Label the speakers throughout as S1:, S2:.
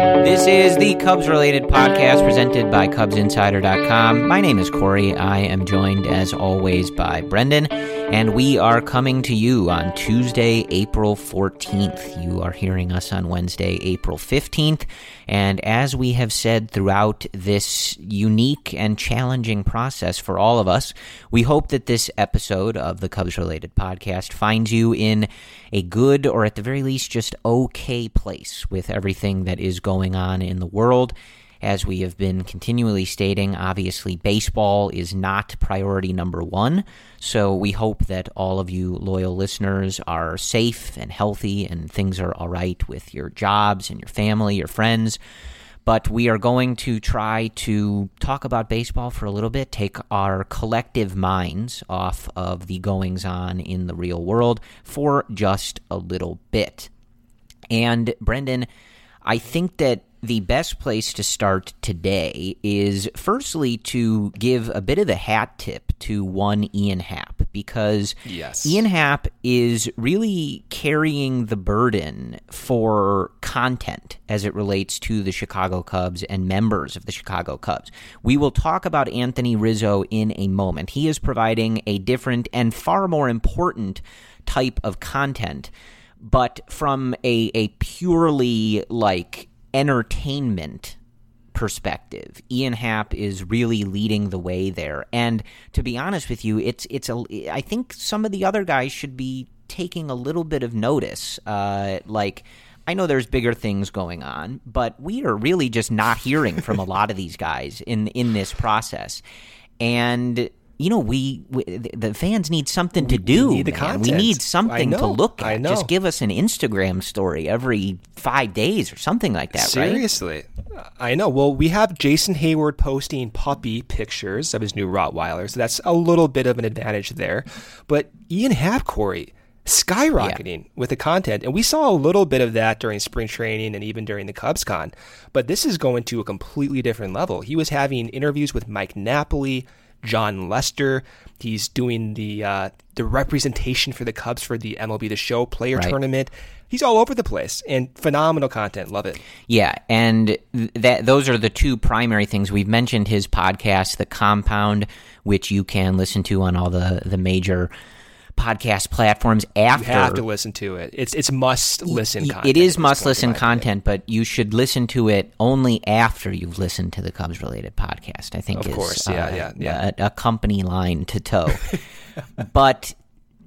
S1: This is the Cubs related podcast presented by CubsInsider.com. My name is Corey. I am joined, as always, by Brendan, and we are coming to you on Tuesday, April 14th. You are hearing us on Wednesday, April 15th. And as we have said throughout this unique and challenging process for all of us, we hope that this episode of the Cubs related podcast finds you in a good, or at the very least, just okay place with everything that is going on in the world. As we have been continually stating, obviously baseball is not priority number one. So we hope that all of you loyal listeners are safe and healthy and things are all right with your jobs and your family, your friends. But we are going to try to talk about baseball for a little bit, take our collective minds off of the goings on in the real world for just a little bit. And Brendan, I think that the best place to start today is firstly to give a bit of the hat tip to one Ian Happ because
S2: Yes.
S1: Ian Happ is really carrying the burden for content as it relates to the Chicago Cubs and members of the Chicago Cubs. We will talk about Anthony Rizzo in a moment. He is providing a different and far more important type of content but from a a purely like entertainment perspective, Ian Happ is really leading the way there. And to be honest with you, it's it's a I think some of the other guys should be taking a little bit of notice. Uh, like I know there's bigger things going on, but we are really just not hearing from a lot of these guys in in this process. And you know, we, we the fans need something to do.
S2: need the
S1: man. We need something to look at. Just give us an Instagram story every five days or something like that, right?
S2: Seriously. I know. Well, we have Jason Heyward posting puppy pictures of his new Rottweiler, so that's a little bit of an advantage there. But Ian Corey, skyrocketing with the content. And we saw a little bit of that during spring training and even during the Cubs con. But this is going to a completely different level. He was having interviews with Mike Napoli, Jon Lester. He's doing the uh, the representation for the Cubs for the MLB The Show Player
S1: Right.
S2: Tournament. He's all over the place and phenomenal content. Love it.
S1: Yeah, and that those are the two primary things we've mentioned. His podcast, The Compound, which you can listen to on all the the major podcast platforms. After
S2: You have to listen to it. It's it's must listen.
S1: Y-
S2: content
S1: It is must listen content, but you should listen to it only after you've listened to the Cubs related podcast. I think
S2: Of
S1: is,
S2: course, yeah,
S1: uh,
S2: yeah, yeah.
S1: A, a company line to toe. but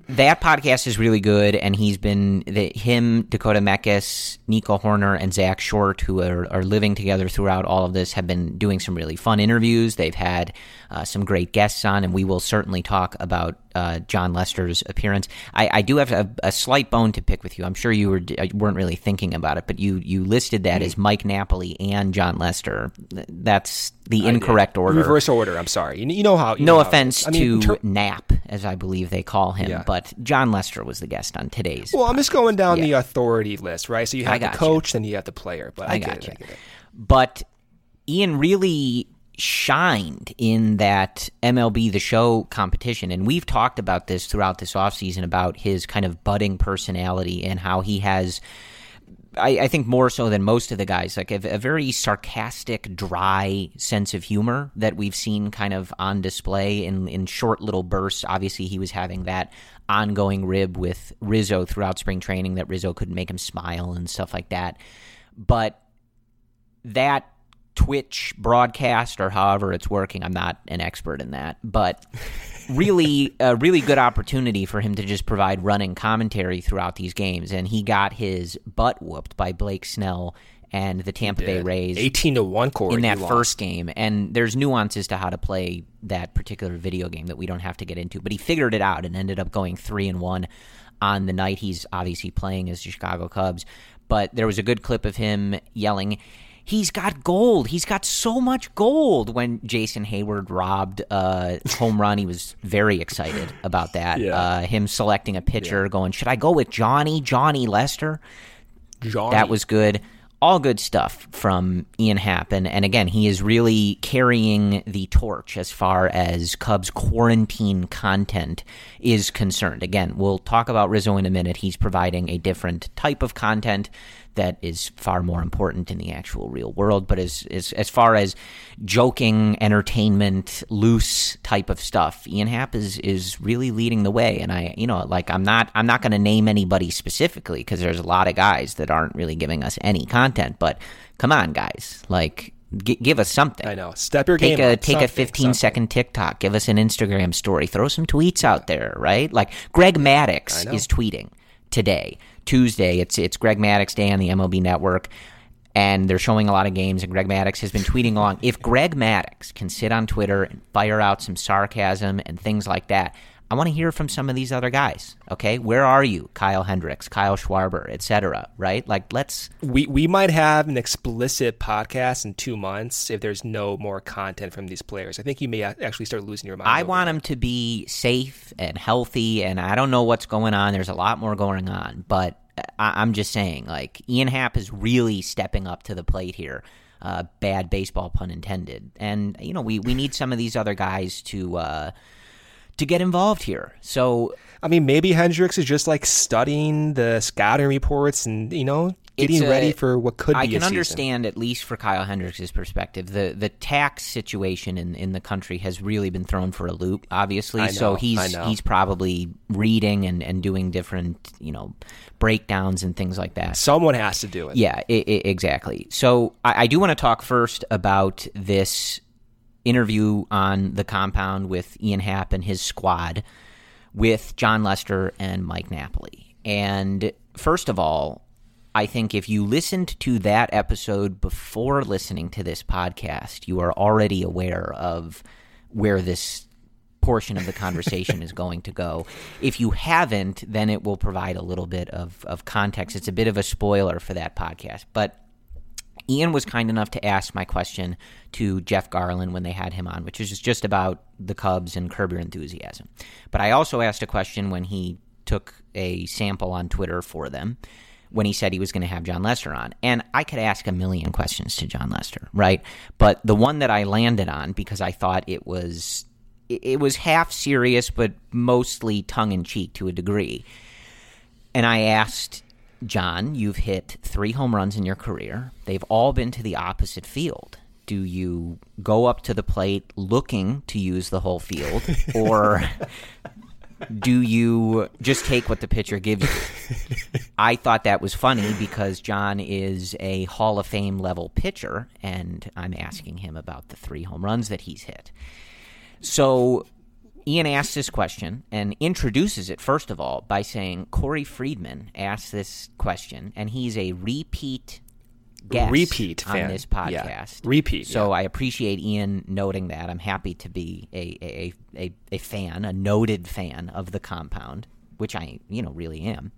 S1: that podcast is really good, and he's been the, him, Dakota Mekkes, Nico Hoerner, and Zack Short, who are, are living together throughout all of this, have been doing some really fun interviews. They've had uh, some great guests on, and we will certainly talk about uh, Jon Lester's appearance. I, I do have a, a slight bone to pick with you. I'm sure you were uh, weren't really thinking about it, but you you listed that
S2: Mm-hmm.
S1: as Mike Napoli and Jon Lester. That's the incorrect order.
S2: Reverse order. I'm sorry. You, you know how. you
S1: No
S2: know how
S1: offense
S2: is. I mean,
S1: to
S2: ter-
S1: Nap, as I believe they call him,
S2: Yeah.
S1: but Jon Lester was the guest on today's.
S2: well, I'm just going down
S1: Yeah.
S2: the authority list, right? So you have the coach, then you have the player. But I,
S1: I gotcha.
S2: it. I it.
S1: but Ian really shined in that MLB The Show competition. And we've talked about this throughout this offseason about his kind of budding personality and how he has I, I, think more so than most of the guys, like a, a, very sarcastic, dry sense of humor that we've seen kind of on display in, in short little bursts. Obviously, he was having that ongoing rib with Rizzo throughout spring training that Rizzo couldn't make him smile and stuff like that. But that Twitch broadcast or however it's working, I'm not an expert in that, but really a really good opportunity for him to just provide running commentary throughout these games and he got his butt whooped by Blake Snell and the Tampa Bay Rays
S2: 18 to 1 core
S1: in that first game and there's nuances to how to play that particular video game that we don't have to get into but he figured it out and ended up going 3 and 1 on the night. He's obviously playing as the Chicago Cubs but there was a good clip of him yelling he's got gold. He's got so much gold. When Jason Heyward robbed a home run, he was very excited about that. Yeah. Uh, him selecting a pitcher, yeah. going, should I go with Johnny, Johnny Lester?
S2: Johnny.
S1: That was good. All good stuff from Ian Happ. And, and again, he is really carrying the torch as far as Cubs quarantine content is concerned. Again, we'll talk about Rizzo in a minute. He's providing a different type of content that is far more important in the actual real world. But as as, as far as joking, entertainment, loose type of stuff, Ian Happ is is really leading the way. And I, you know, like I'm not I'm not going to name anybody specifically because there's a lot of guys that aren't really giving us any content. But come on, guys, like G- give us something.
S2: I know. Step your
S1: take
S2: game.
S1: A, take a 15 second TikTok. Give us an Instagram story. Throw some tweets out there, right? Like Greg Maddux is tweeting today. Tuesday. It's it's Greg Maddux Day on the MLB Network, and they're showing a lot of games. And Greg Maddux has been tweeting along. If Greg Maddux can sit on Twitter and fire out some sarcasm and things like that, I want to hear from some of these other guys. Okay, where are you, Kyle Hendricks, Kyle Schwarber, etc. Right? Like, let's.
S2: We we might have an explicit podcast in two months if there's no more content from these players. I think you may actually start losing your mind.
S1: I want them to be safe and healthy, and I don't know what's going on. There's a lot more going on, but I, am just saying, like Ian Happ is really stepping up to the plate here. Uh, bad baseball pun intended, and you know we we need some of these other guys to. Uh, to get involved here. So,
S2: I mean, maybe Hendricks is just like studying the scouting reports and you know getting a, ready for what could
S1: I
S2: be.
S1: I can understand at least for Kyle Hendricks' perspective, the the tax situation in, in the country has really been thrown for a loop. Obviously,
S2: know,
S1: so he's he's probably reading and, and doing different you know breakdowns and things like that.
S2: Someone has to do it.
S1: Yeah, it, it, exactly. So I, I do want to talk first about this interview on the compound with Ian Happ and his squad with Jon Lester and Mike Napoli. And first of all, I think if you listened to that episode before listening to this podcast, you are already aware of where this portion of the conversation is going to go. If you haven't, then it will provide a little bit of, of context. It's a bit of a spoiler for that podcast. But Ian was kind enough to ask my question to Jeff Garlin when they had him on, which is just about the Cubs and Curb Your Enthusiasm. But I also asked a question when he took a sample on Twitter for them when he said he was going to have Jon Lester on. And I could ask a million questions to Jon Lester, right? But the one that I landed on because I thought it was it was half serious but mostly tongue in cheek to a degree. And I asked Jon, you've hit three home runs in your career. They've all been to the opposite field. Do you go up to the plate looking to use the whole field, or do you just take what the pitcher gives you? I thought that was funny because Jon is a Hall of Fame level pitcher, and I'm asking him about the three home runs that he's hit. So Ian asks this question and introduces it, first of all, by saying Corey Friedman asked this question, and he's a repeat guest
S2: repeat
S1: on
S2: fan.
S1: this podcast.
S2: Yeah. Repeat.
S1: So
S2: yeah.
S1: I appreciate Ian noting that. I'm happy to be a, a, a, a fan, a noted fan of the compound, which I, you know, really am.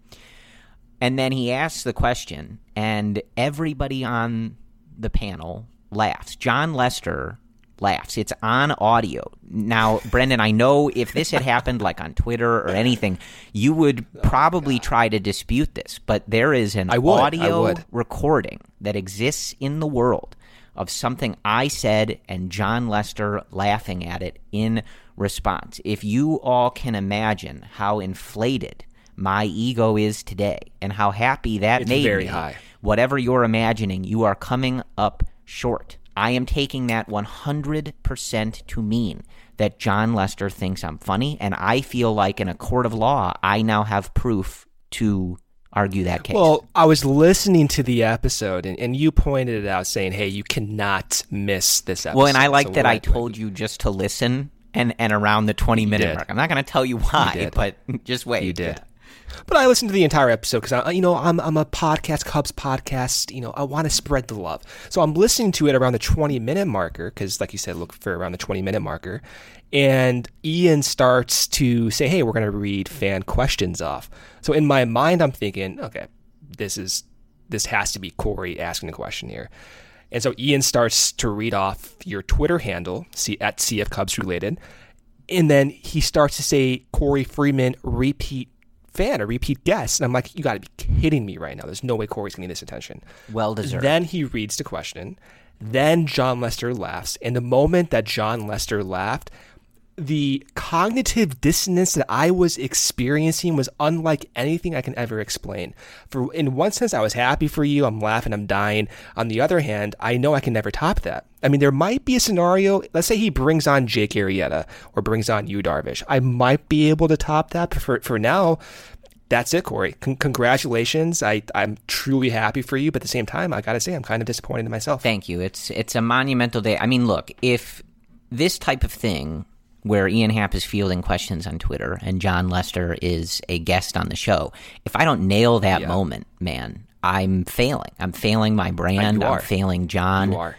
S1: And then he asks the question, and everybody on the panel laughs. Jon Lester laughs. It's on audio. Now, Brendan, I know if this had happened like on Twitter or anything, you would probably try to dispute this, but there is an
S2: would,
S1: audio recording that exists in the world of something I said and Jon Lester laughing at it in response. If you all can imagine how inflated my ego is today and how happy that
S2: it's
S1: made
S2: very
S1: me
S2: high
S1: whatever you're imagining, you are coming up short. I am taking that 100% to mean that Jon Lester thinks I'm funny, and I feel like in a court of law, I now have proof to argue that case.
S2: Well, I was listening to the episode, and, and you pointed it out, saying, "Hey, you cannot miss this episode."
S1: well, and I like
S2: So
S1: that I told you just to listen and, and around the 20 minute mark. I'm not going to tell you why,
S2: did.
S1: but just wait.
S2: You did. But I listened to the entire episode because I, you know, I'm I'm a podcast Cubs podcast. You know, I want to spread the love, so I'm listening to it around the 20 minute marker because, like you said, look for around the 20 minute marker. And Ian starts to say, "Hey, we're going to read fan questions off." So in my mind, I'm thinking, "Okay, this is this has to be Corey asking a question here." And so Ian starts to read off your Twitter handle, see at CF Cubs related, and then he starts to say Corey Freeman repeat fan or repeat guest. And I'm like, you got to be kidding me right now. There's no way Corey's getting this attention.
S1: Well deserved.
S2: Then he reads the question. Then Jon Lester laughs. And the moment that Jon Lester laughed, the cognitive dissonance that I was experiencing was unlike anything I can ever explain. For in one sense, I was happy for you. I'm laughing. I'm dying. On the other hand, I know I can never top that. I mean, there might be a scenario. Let's say he brings on Jake Arrieta or brings on you, Darvish. I might be able to top that. But for for now, that's it, Corey. Con- congratulations. I I'm truly happy for you. But at the same time, I gotta say, I'm kind of disappointed in myself.
S1: Thank you. It's it's a monumental day. I mean, look, if this type of thing where Ian Happ is fielding questions on Twitter and Jon Lester is a guest on the show, if I don't nail that
S2: Yeah.
S1: moment, man, I'm failing. I'm failing my uh, brand.
S2: you
S1: I'm failing Jon.
S2: you are.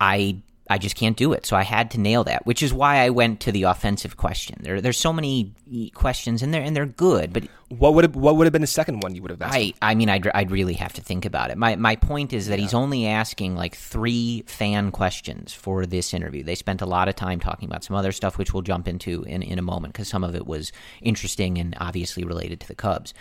S1: I I just can't do it. So I had to nail that, which is why I went to the offensive question. There there's so many questions in there and they're good, but
S2: What would have, what would have been the second one you would have asked?
S1: I, I mean, I'd, I'd really have to think about it. My, my point is that he's only asking like three fan questions for this interview. They spent a lot of time talking about some other stuff, which we'll jump into in, in a moment because some of it was interesting and obviously related to the Cubs.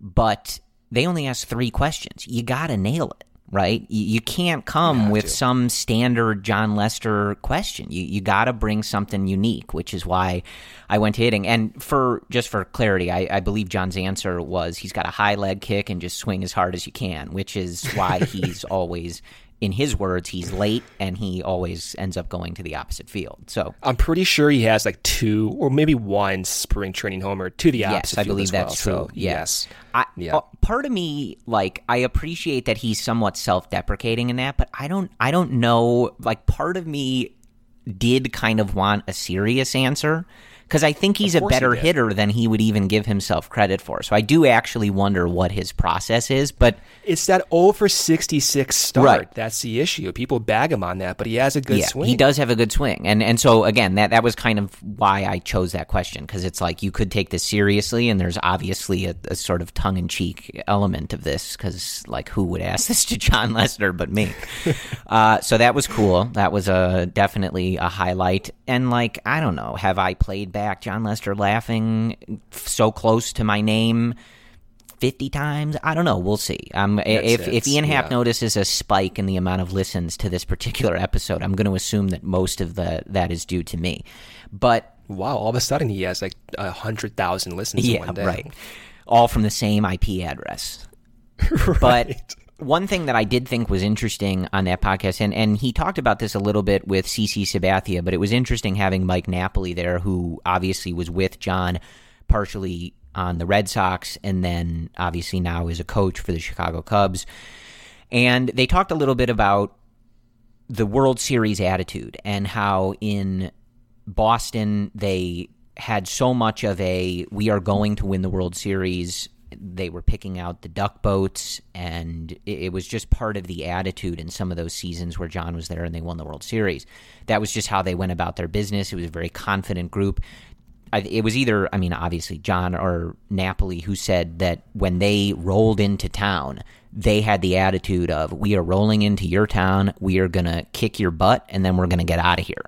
S1: But they only asked three questions. You got to nail it. Right, you, you can't come with some standard Jon Lester question. You you got to bring something unique, which is why I went hitting. And for just for clarity, I, I believe Jon's answer was he's got a high leg kick and just swing as hard as you can, which is why he's always, in his words, he's late and he always ends up going to the opposite field. So
S2: I'm pretty sure he has like two or maybe one spring training homer to the
S1: yes,
S2: opposite
S1: I
S2: field
S1: believe
S2: as well.
S1: that's true.
S2: So, yes.
S1: I,
S2: Yeah.
S1: uh, part of me like I appreciate that he's somewhat self-deprecating in that, but I don't I don't know like part of me did kind of want a serious answer because I think he's a
S2: course he
S1: better hitter than he would even give himself credit for. So I do actually wonder what his process is, but
S2: It's that 0 for 66 start.
S1: Right.
S2: That's the issue. People bag him on that, but he has a good
S1: yeah,
S2: swing.
S1: he does have a good swing, and and so again, that that was kind of why I chose that question because it's like you could take this seriously, and there's obviously a, a sort of tongue in cheek element of this because like who would ask this to Jon Lester but me? uh, so that was cool. That was a definitely a highlight, and like I don't know, have I played back. Jon Lester laughing so close to my name? 50 times. I don't know. We'll see. Um, if, if ian happ
S2: yeah.
S1: notices a spike in the amount of listens to this particular episode i'm going to assume that most of the that is due to me. But
S2: wow, all of a sudden he has like a 100,000 listens in
S1: yeah
S2: one day.
S1: right. All from the same ip address. But one thing that I did think was interesting on that podcast, and, and he talked about this a little bit with CC Sabathia, but it was interesting having Mike Napoli there, who obviously was with Jon partially on the Red Sox, and then obviously now is a coach for the Chicago Cubs. And they talked a little bit about the World Series attitude and how in Boston they had so much of a we are going to win the World Series. They were picking out the duck boats, and it, it was just part of the attitude in some of those seasons where Jon was there and they won the World Series. That was just how they went about their business. It was a very confident group. I, it was either, I mean, obviously Jon or Napoli who said that when they rolled into town, they had the attitude of, we are rolling into your town, we are going to kick your butt, and then we're going to get out of here.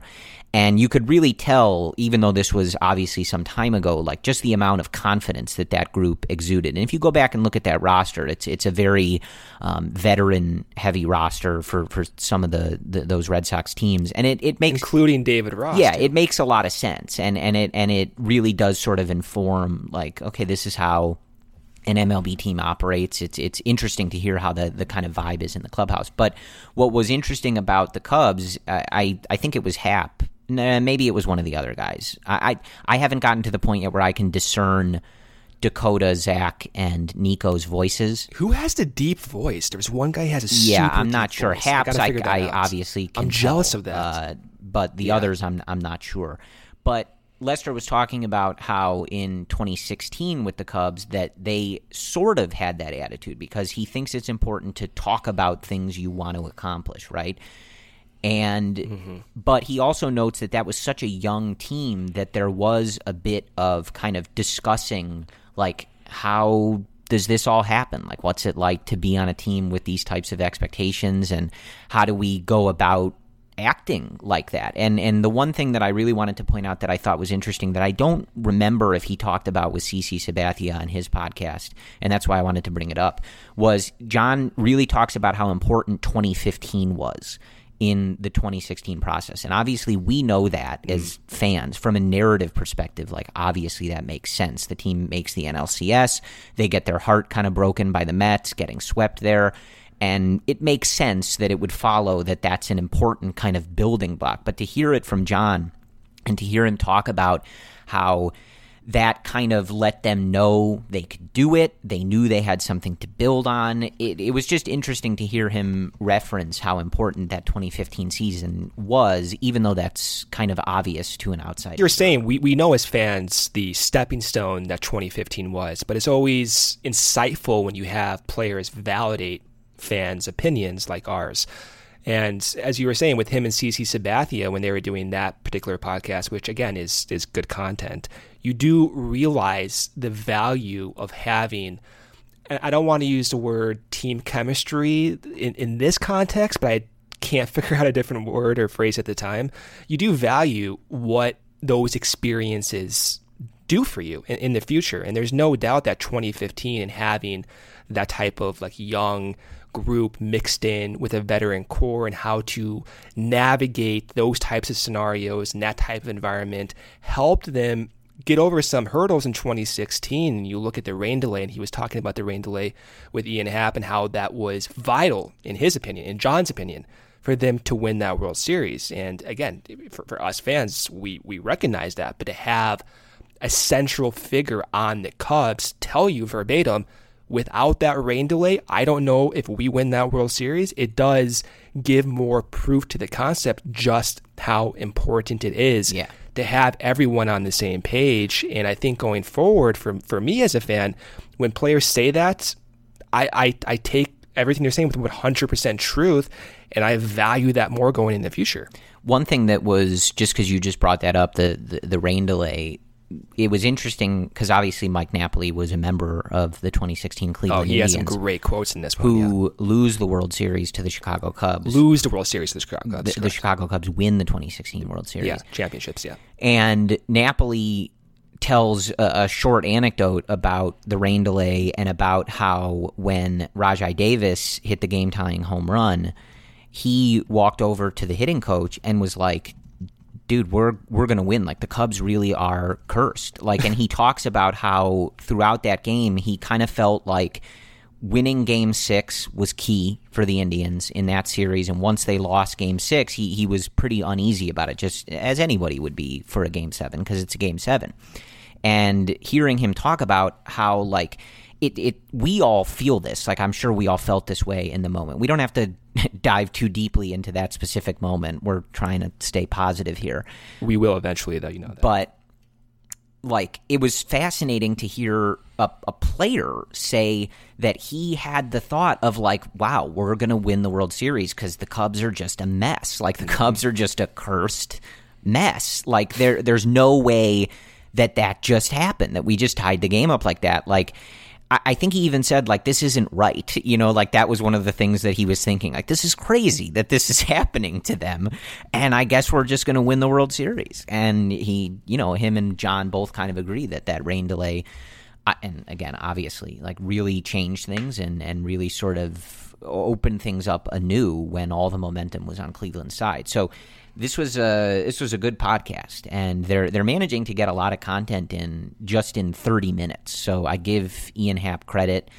S1: And you could really tell, even though this was obviously some time ago, like just the amount of confidence that that group exuded. And if you go back and look at that roster, it's it's a very um, veteran heavy roster for, for some of the, the those Red Sox teams, and it, it makes
S2: Including David Ross.
S1: yeah,
S2: too.
S1: it makes a lot of sense, and and it and it really does sort of inform like, okay, this is how an MLB team operates. It's it's interesting to hear how the, the kind of vibe is in the clubhouse. But what was interesting about the Cubs, I I think it was Happ. Maybe it was one of the other guys. I, I I haven't gotten to the point yet where I can discern Dakota, Zack, and Nico's voices.
S2: Who has the deep voice? There's one guy who has a
S1: yeah. I'm not sure.
S2: Voice.
S1: Haps, I, I, I obviously.
S2: I'm jealous of that. Uh,
S1: but the yeah. others, I'm I'm not sure. But Lester was talking about how in 2016 with the Cubs that they sort of had that attitude because he thinks it's important to talk about things you want to accomplish, right? And mm-hmm. but he also notes that that was such a young team that there was a bit of kind of discussing like how does this all happen? Like what's it like to be on a team with these types of expectations and how do we go about acting like that. And and the one thing that I really wanted to point out that I thought was interesting that I don't remember if he talked about with CC Sabathia on his podcast, and that's why I wanted to bring it up, was Jon really talks about how important 2015 was in the 2016 process. And obviously, we know that mm. as fans from a narrative perspective. Like, obviously, that makes sense. The team makes the NLCS, they get their heart kind of broken by the Mets, getting swept there. And it makes sense that it would follow that that's an important kind of building block. But to hear it from Jon and to hear him talk about how that kind of let them know they could do it. They knew they had something to build on. It, it, was just interesting to hear him reference how important that 2015 season was, even though that's kind of obvious to an outsider.
S2: You're saying we, we know as fans the stepping stone that 2015 was, but it's always insightful when you have players validate fans' opinions like ours. And as you were saying, with him and CC Sabathia, when they were doing that particular podcast, which again is is good content, you do realize the value of having. I don't want to use the word team chemistry in, in this context, but I can't figure out a different word or phrase at the time. You do value what those experiences do for you in, in the future. And there's no doubt that 2015 and having that type of like young group mixed in with a veteran core and how to navigate those types of scenarios and that type of environment helped them get over some hurdles in 2016. And you look at the rain delay, and he was talking about the rain delay with Ian Happ and how that was vital, in his opinion, in Jon's opinion, for them to win that World Series. And again, for, for us fans, we, we recognize that. But to have a central figure on the Cubs tell you verbatim, without that rain delay, I don't know if we win that World Series. It does give more proof to the concept just how important it is
S1: yeah.
S2: To have everyone on the same page. And I think going forward, for, for me as a fan, when players say that, I, I, I take everything they're saying with 100% truth, and I value that more going in the future.
S1: One thing that was just because you just brought that up, the, the, the rain delay it was interesting because obviously Mike Napoli was a member of the 2016 Cleveland
S2: oh, he
S1: Indians.
S2: has some great quotes in this one.
S1: Who
S2: yeah.
S1: lose the World Series to the Chicago Cubs?
S2: Lose the World Series to the Chicago Cubs.
S1: The, the Chicago Cubs win the 2016 World Series.
S2: Yeah, championships. Yeah,
S1: and Napoli tells a, a, short anecdote about the rain delay and about how when Rajai Davis hit the game tying home run, he walked over to the hitting coach and was like, dude, we're we're gonna win. Like the Cubs really are cursed. Like, and he talks about how throughout that game he kind of felt like winning Game Six was key for the Indians in that series, and once they lost Game Six, he he was pretty uneasy about it, just as anybody would be for a Game Seven because it's a Game Seven. And hearing him talk about how like it, it we all feel this. Like I'm sure we all felt this way in the moment. We don't have to dive too deeply into that specific moment. We're trying to stay positive here.
S2: We will eventually, though. You know that.
S1: But like it was fascinating to hear a, a, player say that he had the thought of like wow we're going to win the world series because the cubs are just a mess like the mm-hmm. cubs are just a cursed mess like there there's no way that that just happened that we just tied the game up like that like I think he even said like this isn't right. You know, like that was one of the things that he was thinking. Like this is crazy that this is happening to them, and I guess we're just going to win the World Series. And he, you know, him and Jon both kind of agree that that rain delay, uh, and again, obviously, like really changed things and and really sort of open things up anew when all the momentum was on Cleveland's side. So this was a this was a good podcast, and they're they're managing to get a lot of content in just in 30 minutes. So I give Ian Happ credit.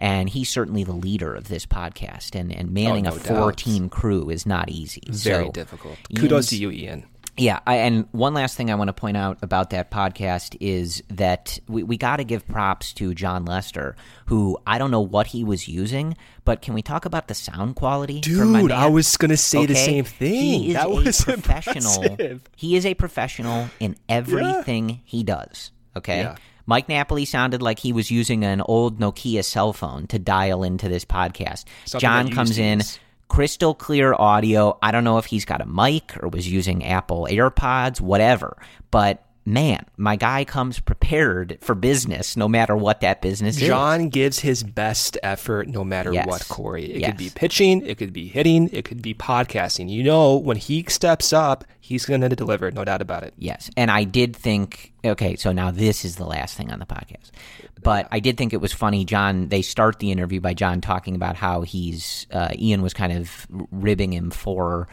S1: And he's certainly the leader of this podcast, and, and oh, manning
S2: Oh, no
S1: a four
S2: doubt.
S1: team crew is not easy.
S2: Very
S1: So
S2: difficult.
S1: Ian's-
S2: Kudos to you, Ian.
S1: Yeah, I, and one last thing I want to point out about that podcast is that we, we got to give props to Jon Lester, who I don't know what he was using, but can we talk about the sound quality?
S2: Dude. I was gonna say the same thing.
S1: He is
S2: that
S1: a
S2: was
S1: professional.
S2: impressive.
S1: He is a professional in everything he does. Okay.
S2: Yeah.
S1: Mike Napoli sounded like he was using an old Nokia cell phone to dial into this podcast.
S2: Something Jon
S1: comes in. Crystal clear audio. I don't know if he's got a mic or was using Apple AirPods, whatever. But man, my guy comes prepared for business, no matter what that business is.
S2: Jon gives his best effort no matter
S1: Yes.
S2: what, Corey. It
S1: Yes.
S2: could be pitching, it could be hitting, it could be podcasting. You know, when he steps up, he's going to deliver, no doubt about it.
S1: Yes. And I did think, okay, so now this is the last thing on the podcast. But I did think it was funny. Jon, they start the interview by Jon talking about how he's, uh, Ian was kind of ribbing him for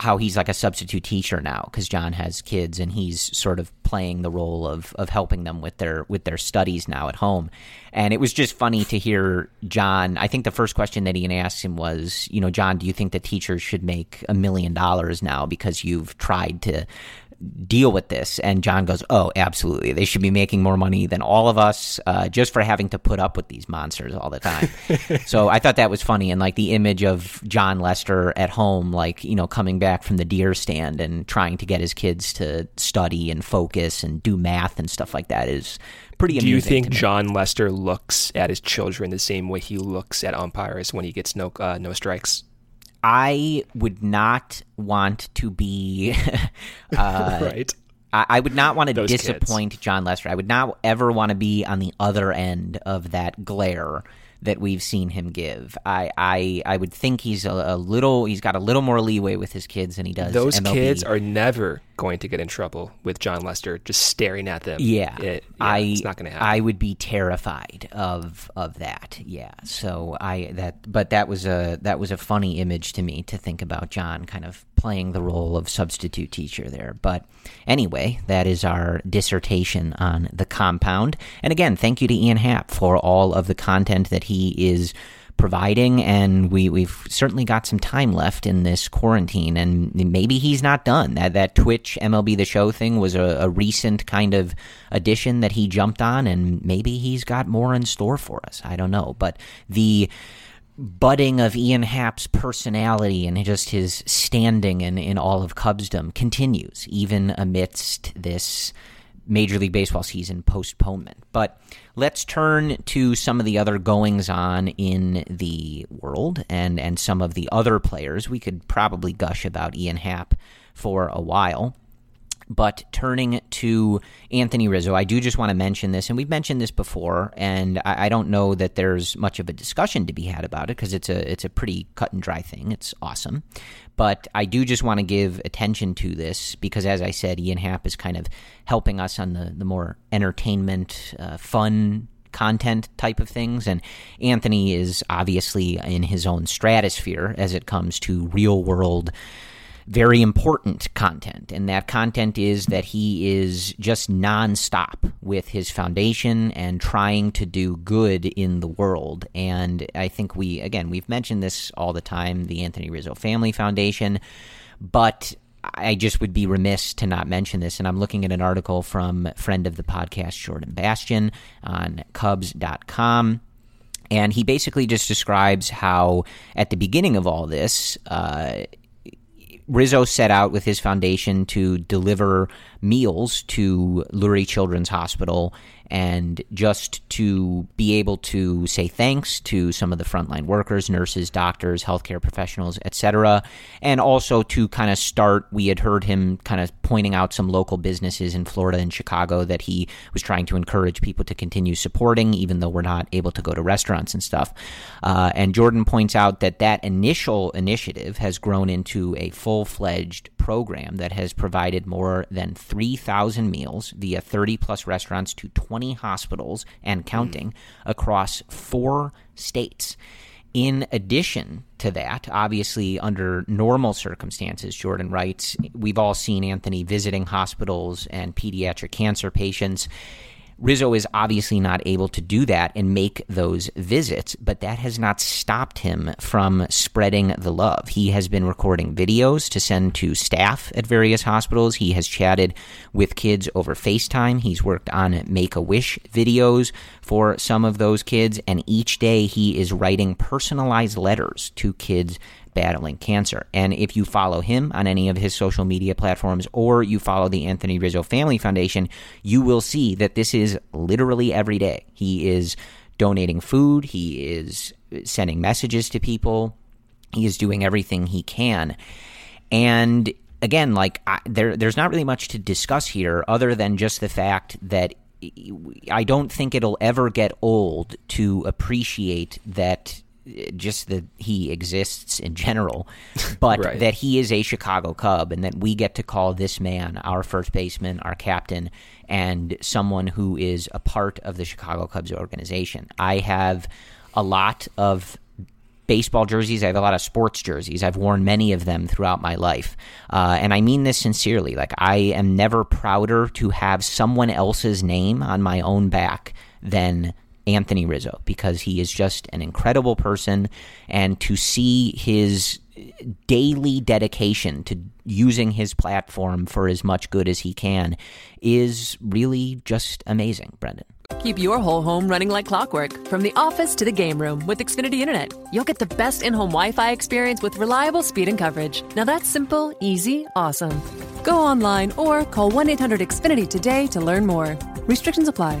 S1: how he's like a substitute teacher now because Jon has kids and he's sort of playing the role of of helping them with their with their studies now at home. And it was just funny to hear Jon. I think the first question that Ian asked him was, you know, Jon, do you think that teachers should make a million dollars now because you've tried to deal with this? And Jon goes, "Oh, absolutely. They should be making more money than all of us uh, just for having to put up with these monsters all the time." so I thought that was funny, and like the image of Jon Lester at home, like you know, coming back from the deer stand and trying to get his kids to study and focus and do math and stuff like that is pretty
S2: Do you think. Jon Lester looks at his children the same way he looks at umpires when he gets no uh, no strikes?
S1: I would not want to be. uh,
S2: right.
S1: I, I would not want to
S2: Those kids.
S1: disappoint Jon Lester. I would not ever want to be on the other end of that glare that we've seen him give. I I, I would think he's a, a little. He's got a little more leeway with his kids than he does.
S2: Those
S1: MLB.
S2: kids are never going to get in trouble with Jon Lester just staring at them.
S1: Yeah,
S2: It- yeah,
S1: I
S2: it's not going to happen.
S1: I would be terrified of of that. Yeah, so I that but that was a that was a funny image to me to think about Jon kind of playing the role of substitute teacher there. But anyway, that is our dissertation on the compound. And again, thank you to Ian Happ for all of the content that he is providing and we we've certainly got some time left in this quarantine and maybe he's not done. That that twitch mlb the show thing was a, a recent kind of addition that he jumped on and maybe he's got more in store for us. I don't know. But the budding of Ian Happ's personality and just his standing in, in all of Cubsdom continues, even amidst this Major League Baseball season postponement. But let's turn to some of the other goings on in the world and, and some of the other players. We could probably gush about Ian Happ for a while. But turning to Anthony Rizzo, I do just want to mention this, and we've mentioned this before, and I, I don't know that there's much of a discussion to be had about it because it's a it's a pretty cut and dry thing. It's awesome, but I do just want to give attention to this because, as I said, Ian Happ is kind of helping us on the the more entertainment, uh, fun content type of things. And Anthony is obviously in his own stratosphere as it comes to real world very important content. And that content is that he is just nonstop with his foundation and trying to do good in the world. And I think we, again, we've mentioned this all the time the Anthony Rizzo Family Foundation, but I just would be remiss to not mention this. And I'm looking at an article from friend of the podcast, Jordan Bastian, on Cubs.com. And he basically just describes how, at the beginning of all this, uh, Rizzo set out with his foundation to deliver meals to Lurie Children's Hospital and just to be able to say thanks to some of the frontline workers, nurses, doctors, healthcare professionals, etc. And also to kind of start, we had heard him kind of pointing out some local businesses in Florida and Chicago that he was trying to encourage people to continue supporting, even though we're not able to go to restaurants and stuff. Uh, and Jordan points out that that initial initiative has grown into a full fledged program that has provided more than 3,000 meals via 30 plus restaurants to 20 hospitals and hmm. counting across four states. In addition to that, obviously, under normal circumstances, Jordan writes, we've all seen Anthony visiting hospitals and pediatric cancer patients. Rizzo is obviously not able to do that and make those visits, but that has not stopped him from spreading the love. He has been recording videos to send to staff at various hospitals. He has chatted with kids over FaceTime. He's worked on Make a Wish videos for some of those kids, and each day he is writing personalized letters to kids battling cancer. And if you follow him on any of his social media platforms or you follow the Anthony Rizzo Family Foundation, you will see that this is literally every day. He is donating food, he is sending messages to people, he is doing everything he can. And again, like I, there, there's not really much to discuss here other than just the fact that I don't think it'll ever get old to appreciate that just that he exists in general, but right. that he is a Chicago Cub and that we get to call this man our first baseman, our captain, and someone who is a part of the Chicago Cubs organization. I have a lot of baseball jerseys. I have a lot of sports jerseys. I've worn many of them throughout my life. Uh, and I mean this sincerely. Like, I am never prouder to have someone else's name on my own back than Anthony Rizzo because he is just an incredible person. And to see his daily dedication to using his platform for as much good as he can is really just amazing, Brendan.
S3: Keep your whole home running like clockwork from the office to the game room with Xfinity Internet. You'll get the best in home Wi Fi experience with reliable speed and coverage. Now that's simple, easy, awesome. Go online or call 1 800 Xfinity today to learn more. Restrictions apply.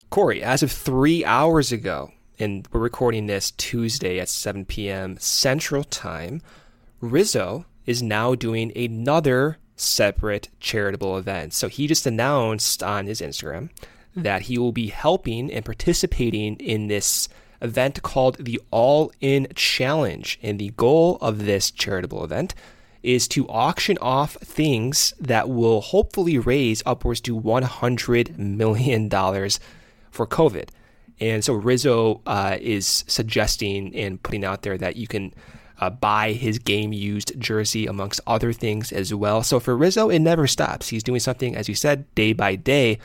S2: Corey, as of three hours ago, and we're recording this Tuesday at 7 p.m. Central Time, Rizzo is now doing another separate charitable event. So he just announced on his Instagram that he will be helping and participating in this event called the All In Challenge. And the goal of this charitable event is to auction off things that will hopefully raise upwards to $100 million for COVID. And so Rizzo uh, is suggesting and putting out there that you can uh, buy his game used jersey amongst other things as well. So for Rizzo, it never stops. He's doing something, as you said, day by day.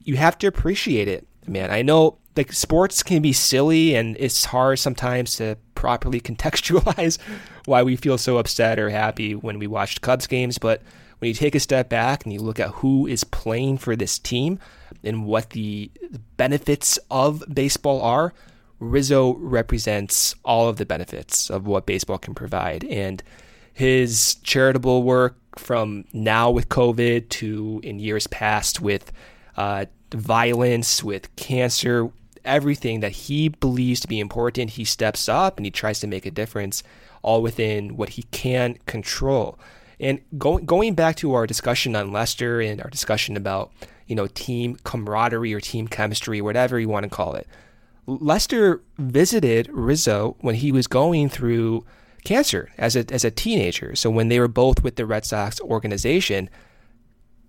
S2: You have to appreciate it, man. I know like sports can be silly and it's hard sometimes to properly contextualize why we feel so upset or happy when we watched Cubs games, but when you take a step back and you look at who is playing for this team and what the benefits of baseball are, Rizzo represents all of the benefits of what baseball can provide. And his charitable work from now with COVID to in years past with uh, violence, with cancer, everything that he believes to be important, he steps up and he tries to make a difference, all within what he can control. And going going back to our discussion on Lester and our discussion about you know team camaraderie or team chemistry, whatever you want to call it, Lester visited Rizzo when he was going through cancer as a as a teenager. So when they were both with the Red Sox organization,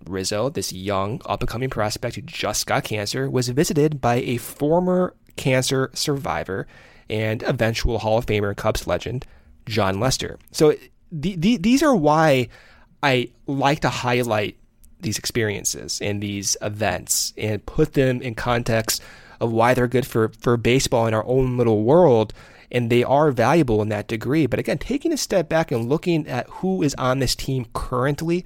S2: Rizzo, this young up and coming prospect who just got cancer, was visited by a former cancer survivor and eventual Hall of Famer Cubs legend, Jon Lester. So the, the, these are why I like to highlight these experiences and these events and put them in context of why they're good for, for baseball in our own little world. And they are valuable in that degree. But again, taking a step back and looking at who is on this team currently,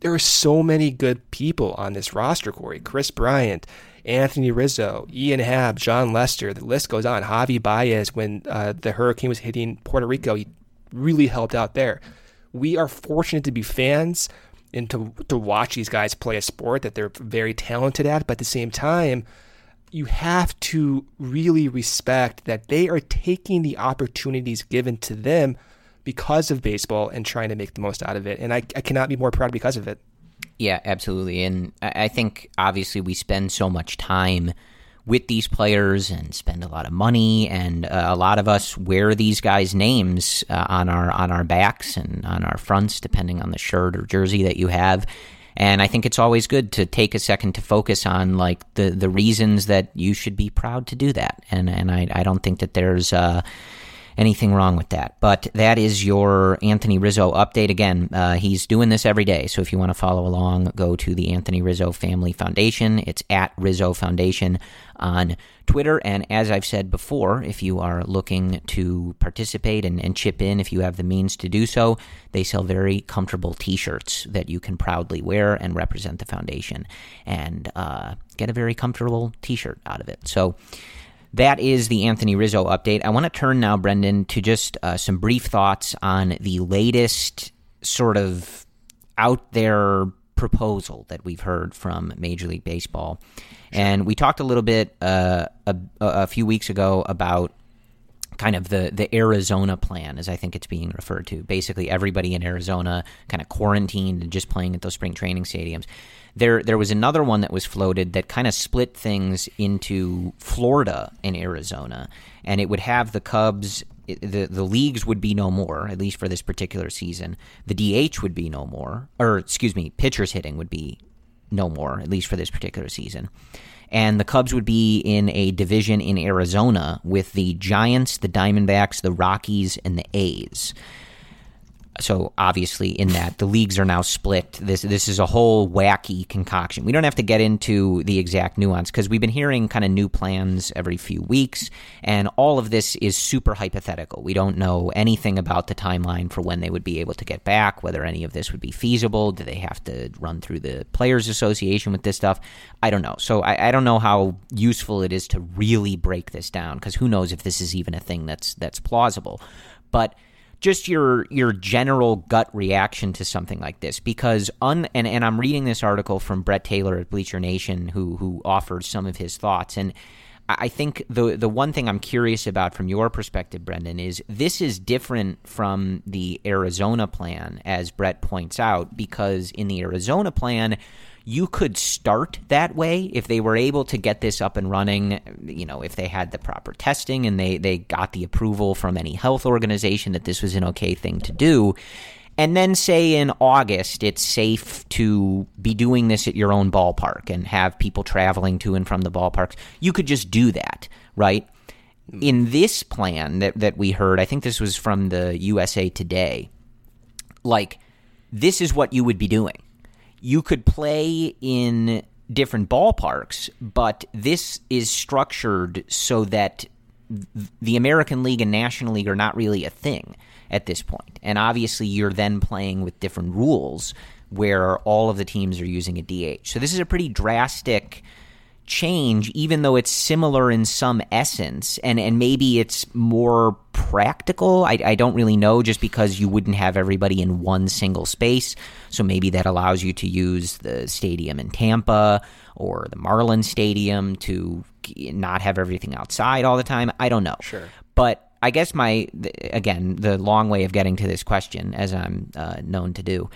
S2: there are so many good people on this roster, Corey. Kris Bryant, Anthony Rizzo, Ian Happ, Jon Lester, the list goes on. Javy Baez, when uh, the hurricane was hitting Puerto Rico, he really helped out there. We are fortunate to be fans and to to watch these guys play a sport that they're very talented at, but at the same time, you have to really respect that they are taking the opportunities given to them because of baseball and trying to make the most out of it. And I, I cannot be more proud because of it.
S1: Yeah, absolutely. And I think obviously we spend so much time with these players and spend a lot of money, and uh, a lot of us wear these guys' names uh, on our on our backs and on our fronts, depending on the shirt or jersey that you have. And I think it's always good to take a second to focus on like the the reasons that you should be proud to do that. And and I I don't think that there's. Uh, anything wrong with that. But that is your Anthony Rizzo update. Again, uh, he's doing this every day. So if you want to follow along, go to the Anthony Rizzo Family Foundation. It's at Rizzo Foundation on Twitter. And as I've said before, if you are looking to participate and, and chip in, if you have the means to do so, they sell very comfortable t shirts that you can proudly wear and represent the foundation and uh, get a very comfortable t shirt out of it. So, that is the Anthony Rizzo update. I want to turn now, Brendan, to just uh, some brief thoughts on the latest sort of out there proposal that we've heard from Major League Baseball. And we talked a little bit uh, a, a few weeks ago about kind of the the Arizona plan, as I think it's being referred to. Basically, everybody in Arizona kind of quarantined and just playing at those spring training stadiums. There, there was another one that was floated that kind of split things into Florida and Arizona, and it would have the Cubs. The the leagues would be no more, at least for this particular season. The DH would be no more, or excuse me, pitchers hitting would be no more, at least for this particular season. And the Cubs would be in a division in Arizona with the Giants, the Diamondbacks, the Rockies, and the A's so obviously in that the leagues are now split. This this is a whole wacky concoction. We don't have to get into the exact nuance because we've been hearing kind of new plans every few weeks and all of this is super hypothetical. We don't know anything about the timeline for when they would be able to get back whether any of this would be feasible do they have to run through the players association with this stuff? I don't know. So i, I don't know how useful it is to really break this down because who knows if this is even a thing that's that's plausible. But just your your general gut reaction to something like this because un and, and I'm reading this article from Brett Taylor at Bleacher Nation who who offers some of his thoughts and I think the the one thing I'm curious about from your perspective, Brendan, is this is different from the Arizona plan, as Brett points out, because in the Arizona plan, you could start that way if they were able to get this up and running you know if they had the proper testing and they they got the approval from any health organization that this was an okay thing to do. And then say in August it's safe to be doing this at your own ballpark and have people traveling to and from the ballparks. You could just do that right? In this plan that, that we heard i think this was from the usa today like this is what you would be doing you could play in different ballparks, but this is structured so that the American League and National League are not really a thing at this point. And obviously, you're then playing with different rules where all of the teams are using a DH. So this is a pretty drastic change, even though it's similar in some essence, and and maybe it's more practical. I, I don't really know, just because you wouldn't have everybody in one single space. So maybe that allows you to use the stadium in Tampa or the Marlins Stadium to not have everything outside all the time. I don't know.
S2: Sure,
S1: but. I guess my again the long way of getting to this question, as I'm uh, known to do,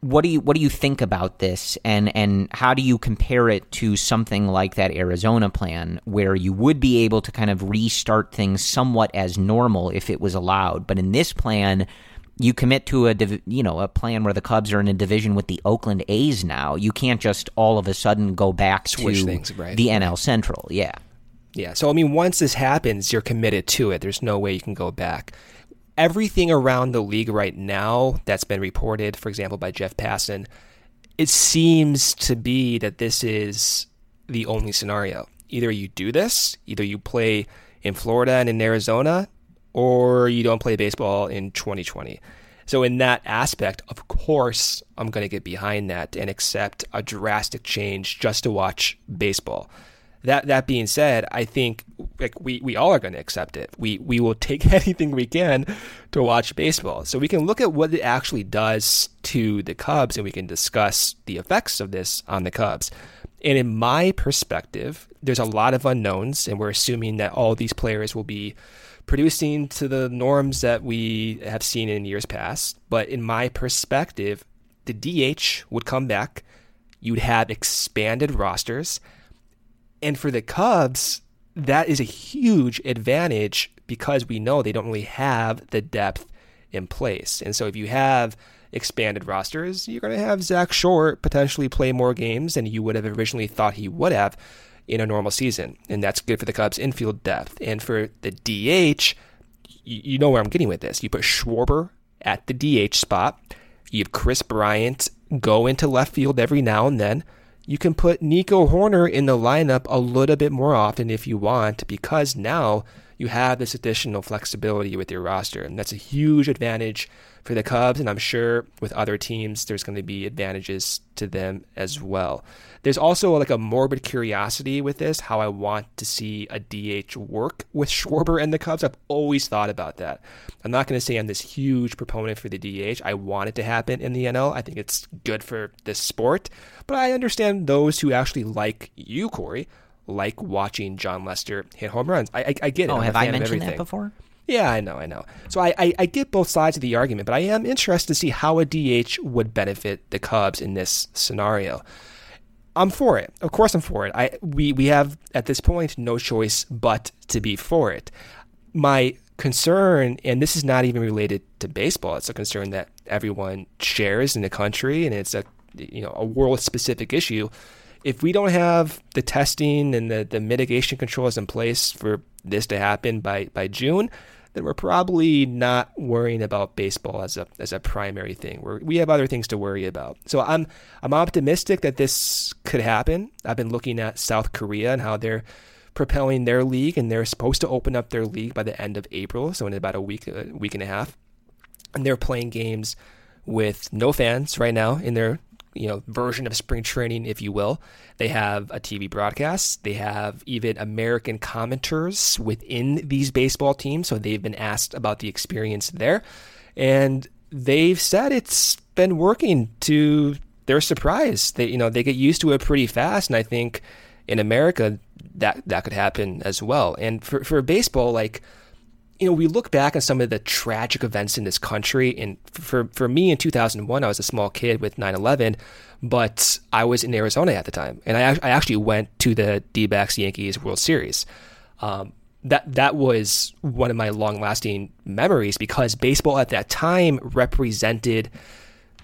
S1: what do you what do you think about this? And and how do you compare it to something like that Arizona plan where you would be able to kind of restart things somewhat as normal if it was allowed? But in this plan you commit to a you know a plan where the Cubs are in a division with the Oakland A's now. You can't just all of a sudden go back
S2: Switch
S1: to
S2: things, right.
S1: the NL Central. Yeah.
S2: Yeah. So I mean once this happens you're committed to it. There's no way you can go back everything around the league right now that's been reported, for example, by Jeff Passan, it seems to be that this is the only scenario. Either you do this, either you play in Florida and in Arizona, or you don't play baseball in 2020. So, in that aspect, of course, I'm going to get behind that and accept a drastic change just to watch baseball. That that being said, I think like we, we all are going to accept it. We we will take anything we can to watch baseball. So we can look at what it actually does to the Cubs, and we can discuss the effects of this on the Cubs. And in my perspective, there's a lot of unknowns, and we're assuming that all these players will be producing to the norms that we have seen in years past. But in my perspective, the DH would come back. You'd have expanded rosters and for the Cubs, that is a huge advantage because we know they don't really have the depth in place. And so if you have expanded rosters, you're going to have Zack Short potentially play more games than you would have originally thought he would have in a normal season. And that's good for the Cubs' infield depth. And for the DH, you know where I'm getting with this. You put Schwarber at the DH spot. You have Kris Bryant go into left field every now and then you can put Nico Hoerner in the lineup a little bit more often if you want, because now you have this additional flexibility with your roster. And that's a huge advantage for the Cubs. And I'm sure with other teams, there's going to be advantages to them as well. There's also like a morbid curiosity with this, how I want to see a DH work with Schwarber and the Cubs. I've always thought about that. I'm not going to say I'm this huge proponent for the DH. I want it to happen in the NL. I think it's good for the sport. But I understand those who actually like you, Corey, like watching Jon Lester hit home runs. I, I, I get it.
S1: Oh,
S2: I'm
S1: have I mentioned that before?
S2: Yeah, I know, I know. So I, I, I, get both sides of the argument, but I am interested to see how a DH would benefit the Cubs in this scenario. I'm for it. Of course, I'm for it. I we we have at this point no choice but to be for it. My concern, and this is not even related to baseball. It's a concern that everyone shares in the country, and it's a you know a world specific issue. If we don't have the testing and the, the mitigation controls in place for this to happen by by June, then we're probably not worrying about baseball as a as a primary thing. We're, we have other things to worry about. So I'm I'm optimistic that this could happen. I've been looking at South Korea and how they're propelling their league, and they're supposed to open up their league by the end of April, so in about a week a week and a half, and they're playing games with no fans right now in their you know version of spring training, if you will. They have a TV broadcast. They have even American commenters within these baseball teams, so they've been asked about the experience there, and they've said it's been working to their surprise. They you know they get used to it pretty fast, and I think in America that that could happen as well. And for for baseball, like you know, we look back on some of the tragic events in this country. And for, for me in 2001, I was a small kid with 9 11, but I was in Arizona at the time. And I, I actually went to the D backs Yankees World Series. Um, that, that was one of my long lasting memories because baseball at that time represented